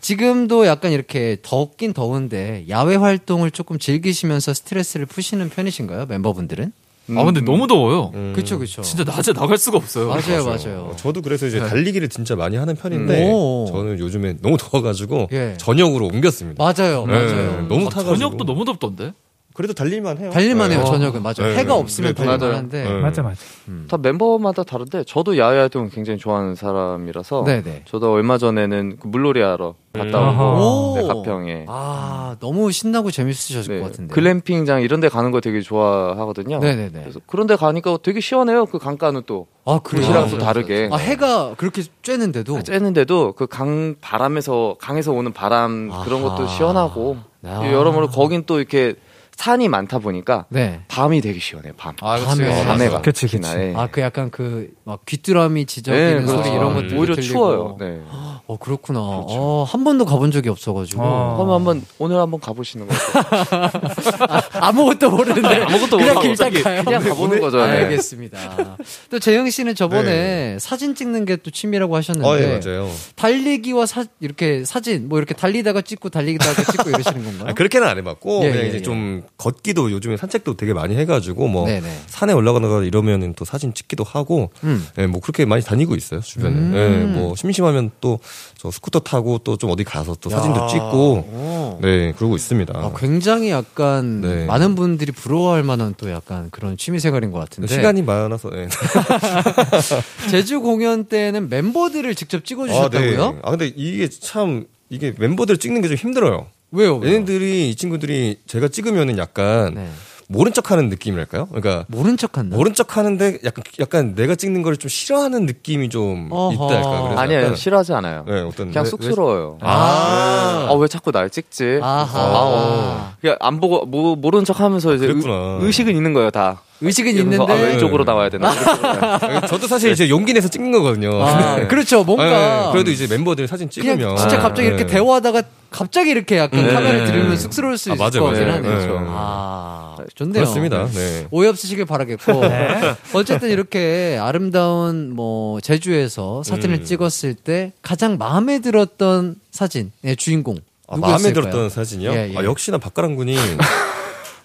네. 지금도 약간 이렇게 덥긴 더운데, 야외 활동을 조금 즐기시면서 스트레스를 푸시는 편이신가요? 멤버분들은? 아 근데 너무 더워요. 그쵸, 그쵸. 진짜 낮에 나갈 수가 없어요. 맞아요, 맞아요. 저도 그래서 이제 네. 달리기를 진짜 많이 하는 편인데 오. 저는 요즘에 너무 더워가지고 예. 저녁으로 옮겼습니다. 맞아요, 네, 맞아요. 너무 아, 타가지고 저녁도 너무 덥던데. 그래도 달릴만 해요. 달릴만 해요, 네. 저녁은. 맞아요. 네, 해가 네. 없으면 네, 달릴만. 한데. 네. 맞아, 맞아. 다 멤버마다 다른데 저도 야외 활동을 굉장히 좋아하는 사람이라서 네네. 저도 얼마 전에는 그 물놀이 하러 갔다 아하. 오고 네, 오. 가평에 아, 너무 신나고 재밌으셨을 네, 것 같은데. 글램핑장 이런 데 가는 거 되게 좋아하거든요. 네네네. 그래서 그런 데 가니까 되게 시원해요. 그 강가는 또 아, 그래요? 도시랑 또 다르게. 아, 해가 그렇게 쬐는데도. 쬐는데도 그 강 바람에서 강에서 오는 바람 그런 것도 아하. 시원하고 아. 여러모로 거긴 또 이렇게 산이 많다 보니까 네. 밤이 되게 시원해요. 밤. 아, 그치. 밤에. 어, 밤에 가 그치, 특히나, 그치. 예. 아, 그 약간 그, 막 귀뚜라미 지저귀는 네, 소리 그렇죠. 이런 것들 오히려 들리고. 추워요. 네. 어, 그렇구나. 어, 한 번도 가본 적이 없어가지고. 어. 그럼 한번 오늘 한번 가보시는 거? 아, 무것도 모르는데. 아무것도 그냥 모르고 갑자기 가요. 그냥 가보는 거죠. 네. 알겠습니다. 또 재영 씨는 저번에 사진 찍는 게 또 취미라고 하셨는데. 어, 예, 맞아요. 달리기와 사, 이렇게 사진, 뭐 이렇게 달리다가 찍고 달리다가 찍고 이러시는 건가요? 아, 그렇게는 안 해봤고 예, 그냥 예, 이제 예. 좀 걷기도 요즘에 산책도 되게 많이 해가지고 뭐 네네. 산에 올라가다가 이러면은 또 사진 찍기도 하고 음. 예, 뭐 그렇게 많이 다니고 있어요 주변에 음. 예, 뭐 심심하면 또 저 스쿠터 타고 또 좀 어디 가서 또 사진도 야. 찍고 오. 네 그러고 있습니다. 아, 굉장히 약간 네. 많은 분들이 부러워할 만한 또 약간 그런 취미 생활인 것 같은데 시간이 많아서 예. 제주 공연 때는 멤버들을 직접 찍어주셨다고요? 아, 네. 아 근데 이게 참 이게 멤버들 찍는 게 좀 힘들어요. 왜요? 왜요? 얘네들이 이 친구들이 제가 찍으면은 약간 네. 모른 척하는 느낌이랄까요? 그러니까 모른 척한다. 모른 척하는데 약간 약간 내가 찍는 걸 좀 싫어하는 느낌이 좀 어허. 있달까. 그래서 아니에요. 싫어하지 않아요. 네, 어떤 그냥 왜- 쑥스러워요. 아. 아, 왜 자꾸 날 찍지? 아하. 아, 어. 그냥 안 보고, 뭐, 모르는 척 하면서 이제 그랬구나. 의, 식은 있는 거예요, 다. 의식은 이러면서 있는데 아, 왼쪽으로 나와야 되나? 아, 저도 사실 이제 용기 내서 찍는 거거든요. 아, 네. 그렇죠. 뭔가 네, 그래도 이제 멤버들 사진 그냥 찍으면 진짜 갑자기 이렇게 네. 대화하다가 갑자기 이렇게 약간 네. 카메라 네. 들으면 쑥스러울 수 아, 있을 맞아요, 것 같긴 맞아요. 하네요. 네. 아, 좋네요. 그렇습니다. 네. 오해 없으시길 바라겠고 어쨌든 이렇게 아름다운 뭐 제주에서 사진을 음. 찍었을 때 가장 마음에 들었던 사진의 주인공 아, 누구였을까요? 마음에 들었던 사진이요? 예, 예. 아, 역시나 박가람 군이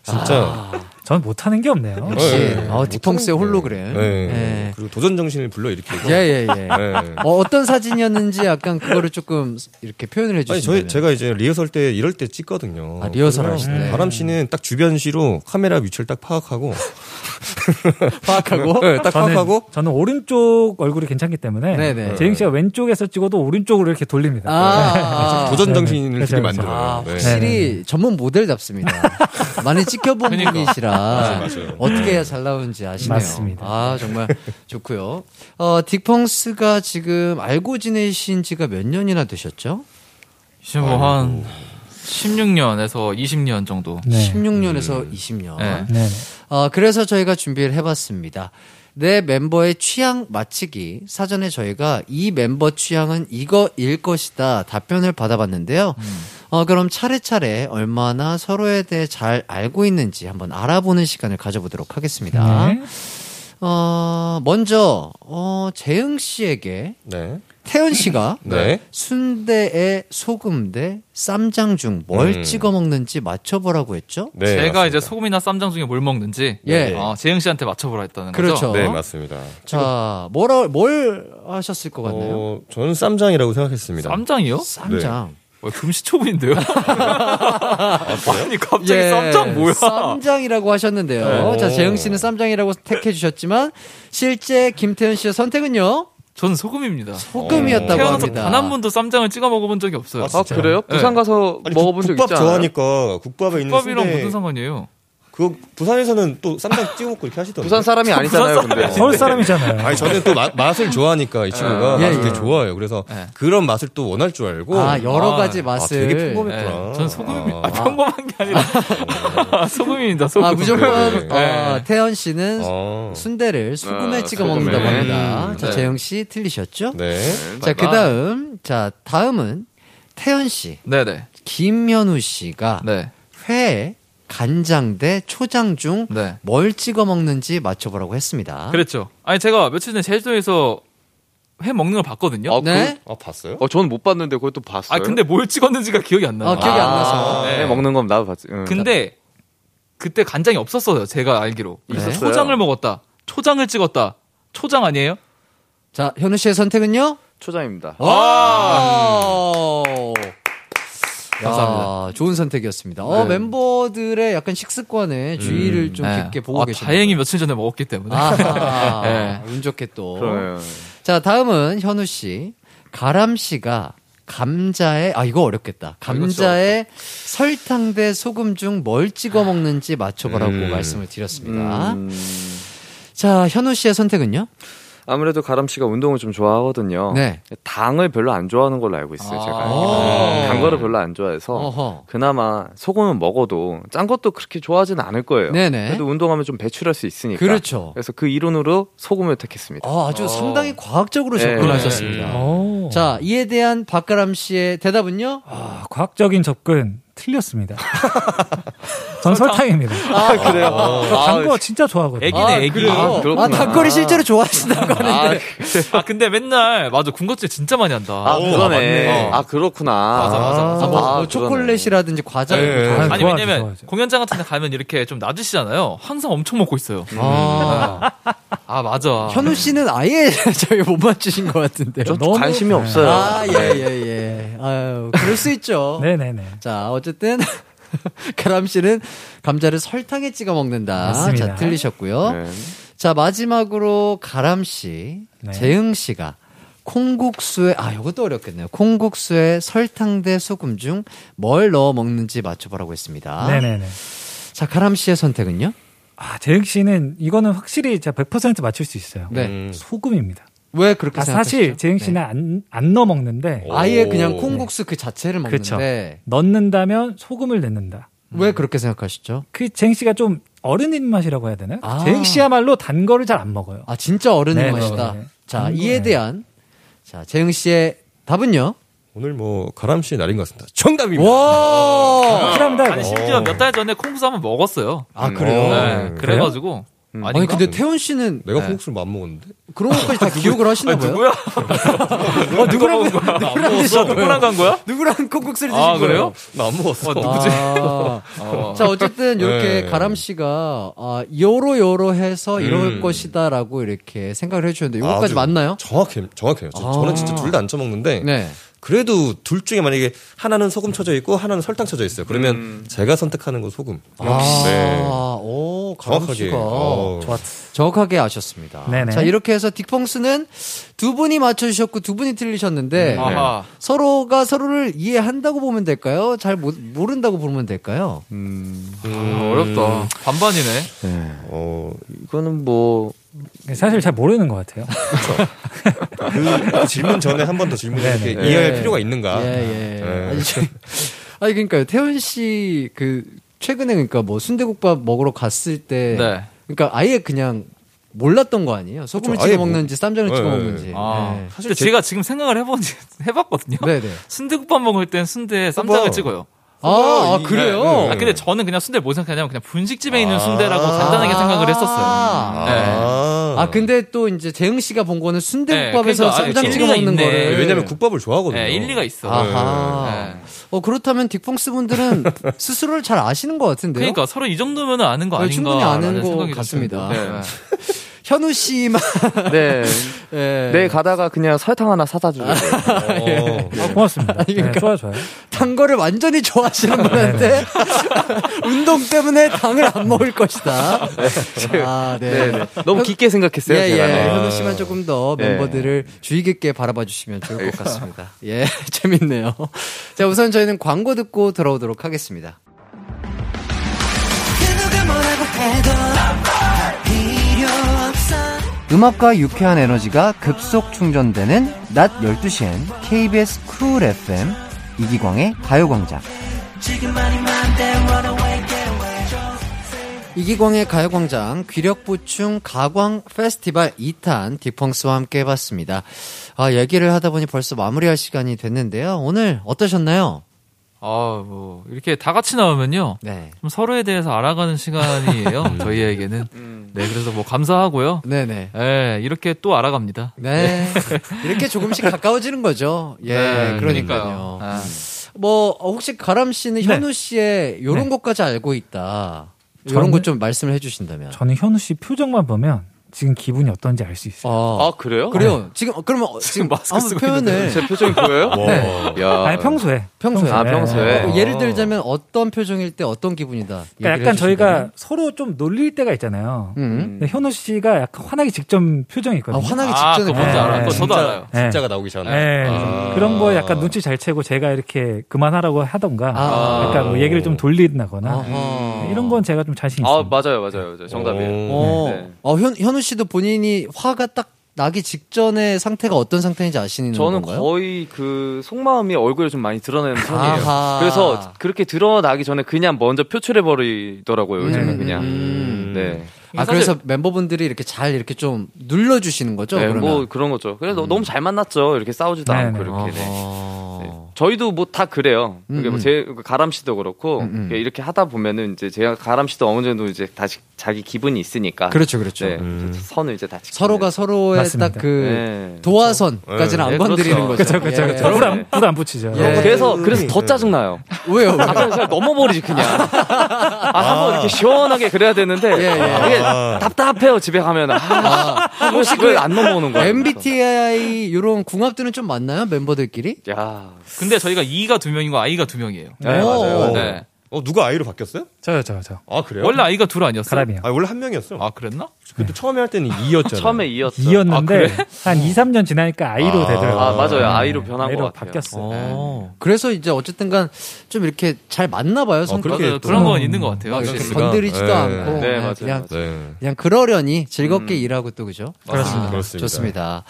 진짜 전 못하는 게 없네요. 역시 네. 어, 디펑스의 홀로그램. 네. 예. 그리고 도전 정신을 불러일으키고. 예, 예, 예. 네. 어, 어떤 사진이었는지 약간 그거를 조금 이렇게 표현을 아니 해주시면 저희 제가 이제 리허설 때 이럴 때 찍거든요. 아, 리허설 하실 때. 바람 씨는 딱 주변 시로 카메라 위치를 딱 파악하고 파악하고 네, 딱 저는, 파악하고 저는 오른쪽 얼굴이 괜찮기 때문에 네네. 재영 씨가 왼쪽에서 찍어도 오른쪽으로 이렇게 돌립니다. 아, 아, 도전 네, 정신을 네. 되게 그렇죠, 만들어요. 아, 네. 확실히 전문 모델답습니다. 많이 찍혀본 그러니까. 분이시라 맞아요. 어떻게 해야 잘 나오는지 아시네요. 맞습니다. 아 정말 좋고요. 어, 딕펑스가 지금 알고 지내신 지가 몇 년이나 되셨죠? 지금 뭐한 16년에서 20년 정도. 네. 16년에서 20년. 네. 네. 어, 그래서 저희가 준비를 해봤습니다. 내 멤버의 취향 맞히기. 사전에 저희가 이 멤버 취향은 이거일 것이다 답변을 받아봤는데요. 어, 그럼 차례차례 얼마나 서로에 대해 잘 알고 있는지 한번 알아보는 시간을 가져보도록 하겠습니다. 네. 어, 먼저, 어, 재흥 씨에게 네. 태연 씨가 네. 순대에 소금 대 쌈장 중뭘 음. 찍어 먹는지 맞춰보라고 했죠? 네. 제가 맞습니다. 이제 소금이나 쌈장 중에 뭘 먹는지 예. 어, 재영 씨한테 맞춰보라 했다는 그렇죠. 거죠. 네, 맞습니다. 자, 뭐라, 뭘 하셨을 것 같나요? 어, 저는 쌈장이라고 생각했습니다. 쌈장이요? 쌈장. 어, 금시초문인데요? 아니 갑자기 예, 쌈장 뭐야? 쌈장이라고 하셨는데요. 네. 자, 재영 씨는 쌈장이라고 택해 주셨지만 실제 김태현 씨의 선택은요? 저는 소금입니다. 소금이었다고 태어나서 합니다. 단 한 번도 쌈장을 찍어 먹어본 적이 없어요. 아, 그래요? 부산 가서 아니, 먹어본 국- 적 국밥 있지 않아요? 좋아하니까 국밥에 있는 국밥이랑 순대 무슨 상관이에요? 그 부산에서는 또 쌈장 찍어 먹고 이렇게 하시던데. 부산 사람이 아니잖아요, 부산 근데. 서울 사람이잖아요. 아니 저는 또 마- 맛을 좋아하니까 이 친구가 예, 맛을 예. 되게 좋아해요. 그래서 그런 맛을 또 원할 줄 알고 아, 여러 아, 가지 아, 맛을. 되게 평범했구나. 네, 전 소금입니다. 아, 평범한 게 아니라 소금입니다. 소금. 아, 무조건, 네. 어, 태연 씨는 어. 순대를 소금에 아, 찍어 소금에. 먹는다고 합니다. 음, 자, 네. 재영 씨 틀리셨죠? 네. 자, 그 다음, 자, 다음은 태연 씨, 네네. 김현우 씨가 네. 회에 간장 대 초장 중뭘 네. 찍어 먹는지 맞춰보라고 했습니다. 그랬죠. 아니 제가 며칠 전에 제주도에서 회 먹는 걸 봤거든요. 아, 네? 아 봤어요? 어, 저는 못 봤는데 그것도 봤어요. 아 근데 뭘 찍었는지가 기억이 안 나요. 아, 기억이 안 나서. 네. 네. 먹는 건 나도 봤지. 응. 근데 그때 간장이 없었어요. 제가 알기로. 있었어요. 초장을 먹었다. 초장을 찍었다. 초장 아니에요? 자, 현우 씨의 선택은요? 초장입니다. 와! 감사합니다. 야, 좋은 선택이었습니다. 어, 네. 멤버들의 약간 식습관에 주의를 좀 네. 깊게 보고 아, 계십니다. 다행히 며칠 전에 먹었기 때문에. 아하, 네. 운 좋게 또. 그러면 자, 다음은 현우 씨. 가람 씨가 감자에 아 이거 어렵겠다. 감자에 설탕 대 소금 중 뭘 찍어 먹는지 맞춰보라고 음. 말씀을 드렸습니다. 음, 자, 현우 씨의 선택은요? 아무래도 가람 씨가 운동을 좀 좋아하거든요. 네. 당을 별로 안 좋아하는 걸로 알고 있어요, 제가. 아. 단 거를 별로 안 좋아해서 어허. 그나마 소금은 먹어도 짠 것도 그렇게 좋아하지는 않을 거예요. 네네. 그래도 운동하면 좀 배출할 수 있으니까. 그렇죠. 그래서 그 이론으로 소금을 택했습니다. 아, 아주 상당히 과학적으로 네. 접근하셨습니다. 오. 자, 이에 대한 박가람 씨의 대답은요? 아, 과학적인 접근 틀렸습니다. 전 설탕입니다. 아, 그래요? 단거 진짜 좋아하거든요. 애기네, 아, 애기. 그래요? 아, 아. 닭거리 실제로 좋아하신다고 하는데. 아, 근데 맨날, 맞아, 군것질 진짜 많이 한다. 아, 오, 그러네. 맞네. 아, 그렇구나. 맞아, 맞아, 맞아. 아, 뭐, 아, 뭐 초콜릿이라든지 과자. 네. 아, 아니, 좋아하죠, 왜냐면, 좋아하죠. 공연장 같은 데 가면 이렇게 좀 놔주시잖아요. 항상 엄청 먹고 있어요. 아, 아, 맞아. 현우 씨는 아예 저희 못 맞추신 것 같은데요. 저 너무- 관심이 네. 없어요. 아, 예, 예, 예. 아유, 그럴 수 있죠. 네네네. 자, 어쨌든, 가람 씨는 감자를 설탕에 찍어 먹는다. 맞습니다. 자, 틀리셨고요. 네. 자, 마지막으로 가람 씨, 네. 재흥 씨가 콩국수에, 아, 이것도 어렵겠네요. 콩국수에 설탕 대 소금 중 뭘 넣어 먹는지 맞춰보라고 했습니다. 네네네. 자, 가람 씨의 선택은요? 아, 재혁 씨는 이거는 확실히 제가 100% 맞출 수 있어요. 네. 음. 소금입니다. 왜 그렇게 아, 생각하시죠? 사실 재영 씨는 네. 안, 안 넣어 먹는데 아예 오. 그냥 콩국수 그 자체를 그쵸. 먹는데 넣는다면 소금을 넣는다. 왜 그렇게 생각하시죠? 그 재영 씨가 좀 어른 입맛이라고 해야 되나? 아. 재영 씨야말로 단 거를 잘 안 먹어요. 아 진짜 어른의 네, 맛이다. 네, 네. 자 음, 이에 네. 대한 자 재영 씨의 답은요? 오늘 뭐 가람 씨의 날인 것 같습니다. 정답입니다. 와. 확실합니다. 아니, 이거. 심지어 몇 달 전에 콩국수 한번 먹었어요. 아 그래요? 네, 그래가지고. 음. 아니 근데 태훈 씨는 내가 네. 콩국수를 안 먹었는데. 그런 것까지 다 기억을 하시나 아니, 봐요. 누구야? 어, 누구랑 누구랑 드신 누구랑 간 거야? 누구랑 콩국수를 드신 아, 거예요? 그래요? 나 안 먹었어. 어, 누구지? 아. 어. 자 어쨌든 이렇게 네. 가람 씨가 아, 요로 요로 해서 이럴 음. 것이다라고 이렇게 생각을 해주셨는데 이거까지 아주 맞나요? 정확해, 정확해요. 저, 아. 저는 진짜 둘 다안 쳐먹는데. 네. 그래도 둘 중에 만약에 하나는 소금 쳐져 있고 하나는 설탕 쳐져 있어요. 그러면 음. 제가 선택하는 건 소금. 아, 네. 오, 정확하게. 어. 정확하게 아셨습니다. 네네. 자, 이렇게 해서 딕펑스는 두 분이 맞춰주셨고 두 분이 틀리셨는데, 아하. 서로가 서로를 이해한다고 보면 될까요? 잘 모, 모른다고 보면 될까요? 음, 아, 어렵다. 반반이네. 네. 어, 이거는 뭐, 사실 잘 모르는 것 같아요. 그, 그 질문 전에 한 번 더 질문을 네 네. 이렇게 이해할 예. 필요가 있는가? 예, 예. 네. 아니, 저- 아니, 그러니까요. 태훈 씨, 그, 최근에 그러니까 뭐 순대국밥 먹으러 갔을 때, 네. 그러니까 아예 그냥 몰랐던 거 아니에요? 소금을 그쵸, 찍어 뭐- 먹는지 쌈장을 네, 찍어 네. 먹는지. 아, 네. 사실 제가 지금 생각을 해본, 해봤거든요. 네네. 순대국밥 먹을 땐 순대에 쌈장을 봐봐. 찍어요. 아, 아, 그래요? 네. 아, 근데 저는 그냥 순대 뭐 생각하냐면 그냥 분식집에 있는 아. 순대라고 간단하게 생각을 했었어요. 아. 네. 아. 아 근데 또 이제 재흥 씨가 본 거는 순대국밥에서 네, 그러니까, 쌈장 찍어 먹는 있네. 거를. 왜냐면 국밥을 좋아하거든요. 네, 일리가 있어. 아하. 네. 어 그렇다면 딕펑스 분들은 스스로를 잘 아시는 것 같은데요. 그러니까 서로 이 정도면 아는 거 네, 아닌가? 충분히 아는 것 같습니다. 현우 씨만. 네. 예. 내 가다가 그냥 설탕 하나 사다 주고. 예. 아, 고맙습니다. 아니, 그러니까 네, 좋아요, 좋아요. 단 거를 완전히 좋아하시는 분한테 운동 때문에 당을 안 먹을 것이다. 아, 네. 네, 네. 너무 깊게 생각했어요. 예, 제가. 예. 아. 현우 씨만 조금 더 네. 멤버들을 주의 깊게 바라봐 주시면 좋을 것 같습니다. 예, 재밌네요. 자, 우선 저희는 광고 듣고 돌아오도록 하겠습니다. 누 음악과 유쾌한 에너지가 급속 충전되는 낮 12시엔 KBS 쿨 FM 이기광의 가요광장. 이기광의 가요광장 귀력 보충 가광 페스티벌 2탄 디펑스와 함께 해봤습니다. 아, 얘기를 하다 보니 벌써 마무리할 시간이 됐는데요. 오늘 어떠셨나요? 아, 뭐, 이렇게 다 같이 나오면요. 네. 좀 서로에 대해서 알아가는 시간이에요. 저희에게는. 네, 그래서 뭐 감사하고요. 네네. 네, 이렇게 또 알아갑니다. 네. 이렇게 조금씩 가까워지는 거죠. 예, 네, 그러니까요. 그러니까요. 아. 뭐, 어, 혹시 가람 씨는 네. 현우 씨의 요런 네. 것까지 알고 있다. 저는- 것좀 말씀을 해주신다면. 저는 현우 씨 표정만 보면 지금 기분이 어떤지 알 수 있어요. 아, 아, 그래요? 그래요? 지금, 그러면 어, 지금 마스크 쓰고 표현을. 있는데. 제 표정이 보여요? 네. 야. 아니, 평소에. 평소에. 아, 평소에. 어, 예를 들자면 어떤 표정일 때 어떤 기분이다. 그러니까 약간 저희가 서로 좀 놀릴 때가 있잖아요. 음. 현우 씨가 약간 화나기 직전 표정이 있거든요. 아, 화나기 아, 직전에 그거 뭔지 알아. 그거 저도 진짜, 알아요. 네. 진짜가 나오기 전에. 네. 아. 그런 거 약간 눈치 잘 채고 제가 이렇게 그만하라고 하던가 아. 약간 뭐 얘기를 좀 돌린다거나. 네, 이런 건 제가 좀 자신 아, 있습니다. 맞아요, 맞아요. 맞아요. 정답이에요. 어, 네. 어, 현, 현우 씨도 본인이 화가 딱 나기 직전의 상태가 어떤 상태인지 아시는 저는 건가요? 거의 그 속마음이 얼굴에 좀 많이 드러내는 편이에요. 아하. 그래서 그렇게 드러나기 전에 그냥 먼저 표출해 버리더라고요. 요즘은 음, 그냥. 음. 네. 아, 그래서 멤버분들이 이렇게 잘 이렇게 좀 눌러주시는 거죠? 네, 그러면? 뭐 그런 거죠. 그래서 너무 잘 만났죠. 이렇게 싸우지도 네, 않고 네. 이렇게. 네. 네. 저희도 뭐 다 그래요. 음, 그게 음. 뭐제 가람 씨도 그렇고 음, 음. 이렇게 하다 보면은 이제 제가 가람 씨도 어느 정도 이제 다시 자기 기분이 있으니까. 그렇죠, 그렇죠. 네. 음. 선을 이제 다 지키는. 서로가 서로의 맞습니다. 딱그 네. 도화선까지는 네, 안 건드리는 그렇죠. 거죠. 그쵸, 그쵸, 예. 불 안, 불 안 붙이죠. 예. 그래서 그래서 더 짜증 나요. 왜요? 왜요? 아, 그냥, 넘어버리지 그냥. 아, 한번 이렇게 시원하게 그래야 되는데 예, 예. 이게 답답해요 집에 가면. 아, 혹시 왜안 넘어오는 거야? MBTI 이런 궁합들은 좀 맞나요? 멤버들끼리? 야, 근데 저희가 E가 두 명이고 I가 두 명이에요. 네, 오. 맞아요. 네. 어, 누가 아이로 바뀌었어요? 저요, 저, 저. 아, 그래요? 원래 I가 둘 아니었어요? 가람이요. 아, 원래 한 명이었어. 아, 그랬나? 그때 처음에 할 때는 2였잖아요. 처음에 이었죠. 이었는데 아, 한 2, 3년 지나니까 아이로 아. 되더라고요. 아, 맞아요. 네. 아이로 변한 아이로 것 같아요. 바뀌었어요. 어. 그래서 이제 어쨌든간 좀 이렇게 잘 맞나 봐요, 성격이. 그렇게 맞아요. 또- 그런 건 있는 것 같아요. 막 확실히. 이렇게 그렇습니다. 건드리지도 네. 않고 네, 그냥, 맞아요, 그냥, 네. 그냥 그러려니 즐겁게 일하고 또 그죠? 그렇습니다. 아, 그렇습니다. 좋습니다.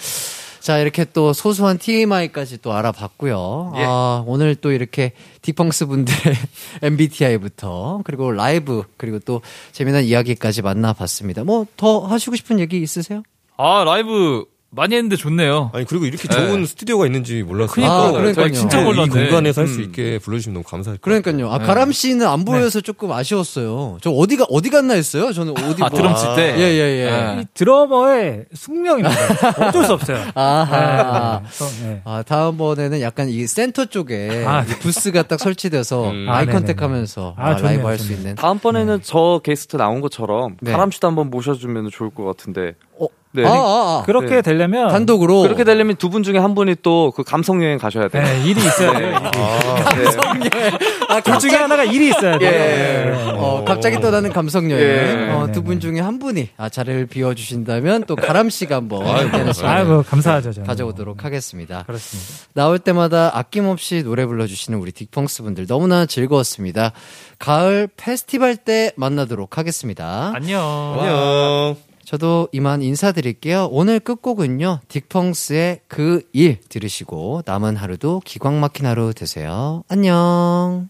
자 이렇게 또 소소한 TMI까지 또 알아봤고요. 예. 아, 오늘 또 이렇게 딕펑스 분들의 MBTI부터 그리고 라이브 그리고 또 재미난 이야기까지 만나봤습니다. 뭐 더 하시고 싶은 얘기 있으세요? 아, 라이브 많이 했는데 좋네요. 아니, 그리고 이렇게 좋은 네. 스튜디오가 있는지 몰랐어요. 아, 그러니까요. 저희 진짜 이 몰랐네. 공간에서 할수 음. 있게 불러주시면 너무 감사할 것 그러니까요. 아 네. 가람 씨는 안 보여서 조금 아쉬웠어요. 저 어디가 어디 갔나 했어요. 저는 어디 아, 뭐- 드럼 칠 때? 예예예. 네. 이 드러머의 숙명입니다. 어쩔 수 없어요. 아하. 네, 네. 아, 다음번에는 약간 이 센터 쪽에 아, 이 부스가 딱 설치돼서 음. eye 아, contact 네네네. 하면서 아, 아, 라이브 할 수. 있는. 다음번에는 저 게스트 나온 것처럼 네. 가람 씨도 한번 모셔주면 좋을 것 같은데. 어, 네. 아, 아, 아. 그렇게 네. 되려면 단독으로. 그렇게 되려면 두 분 중에 한 분이 또 그 감성 여행 가셔야 돼요. 네, 일이 있어야 돼요. 일이. 아, 둘 중에 하나가 일이 있어야 돼요. 예. 네. 어, 갑자기 떠나는 감성 여행. 예. 어, 네, 두분 중에 한 분이 아, 자리를 비워 주신다면 또 가람 씨가 한번 아이고, 감사하죠, 저는. 가져오도록 하겠습니다. 그렇습니다. 나올 때마다 아낌없이 노래 불러 주시는 우리 딕펑스 분들 너무나 즐거웠습니다. 가을 페스티벌 때 만나도록 하겠습니다. 안녕. 안녕. 저도 이만 인사드릴게요. 오늘 끝곡은요, 딕펑스의 그 일 들으시고 남은 하루도 기광 막힌 하루 되세요. 안녕.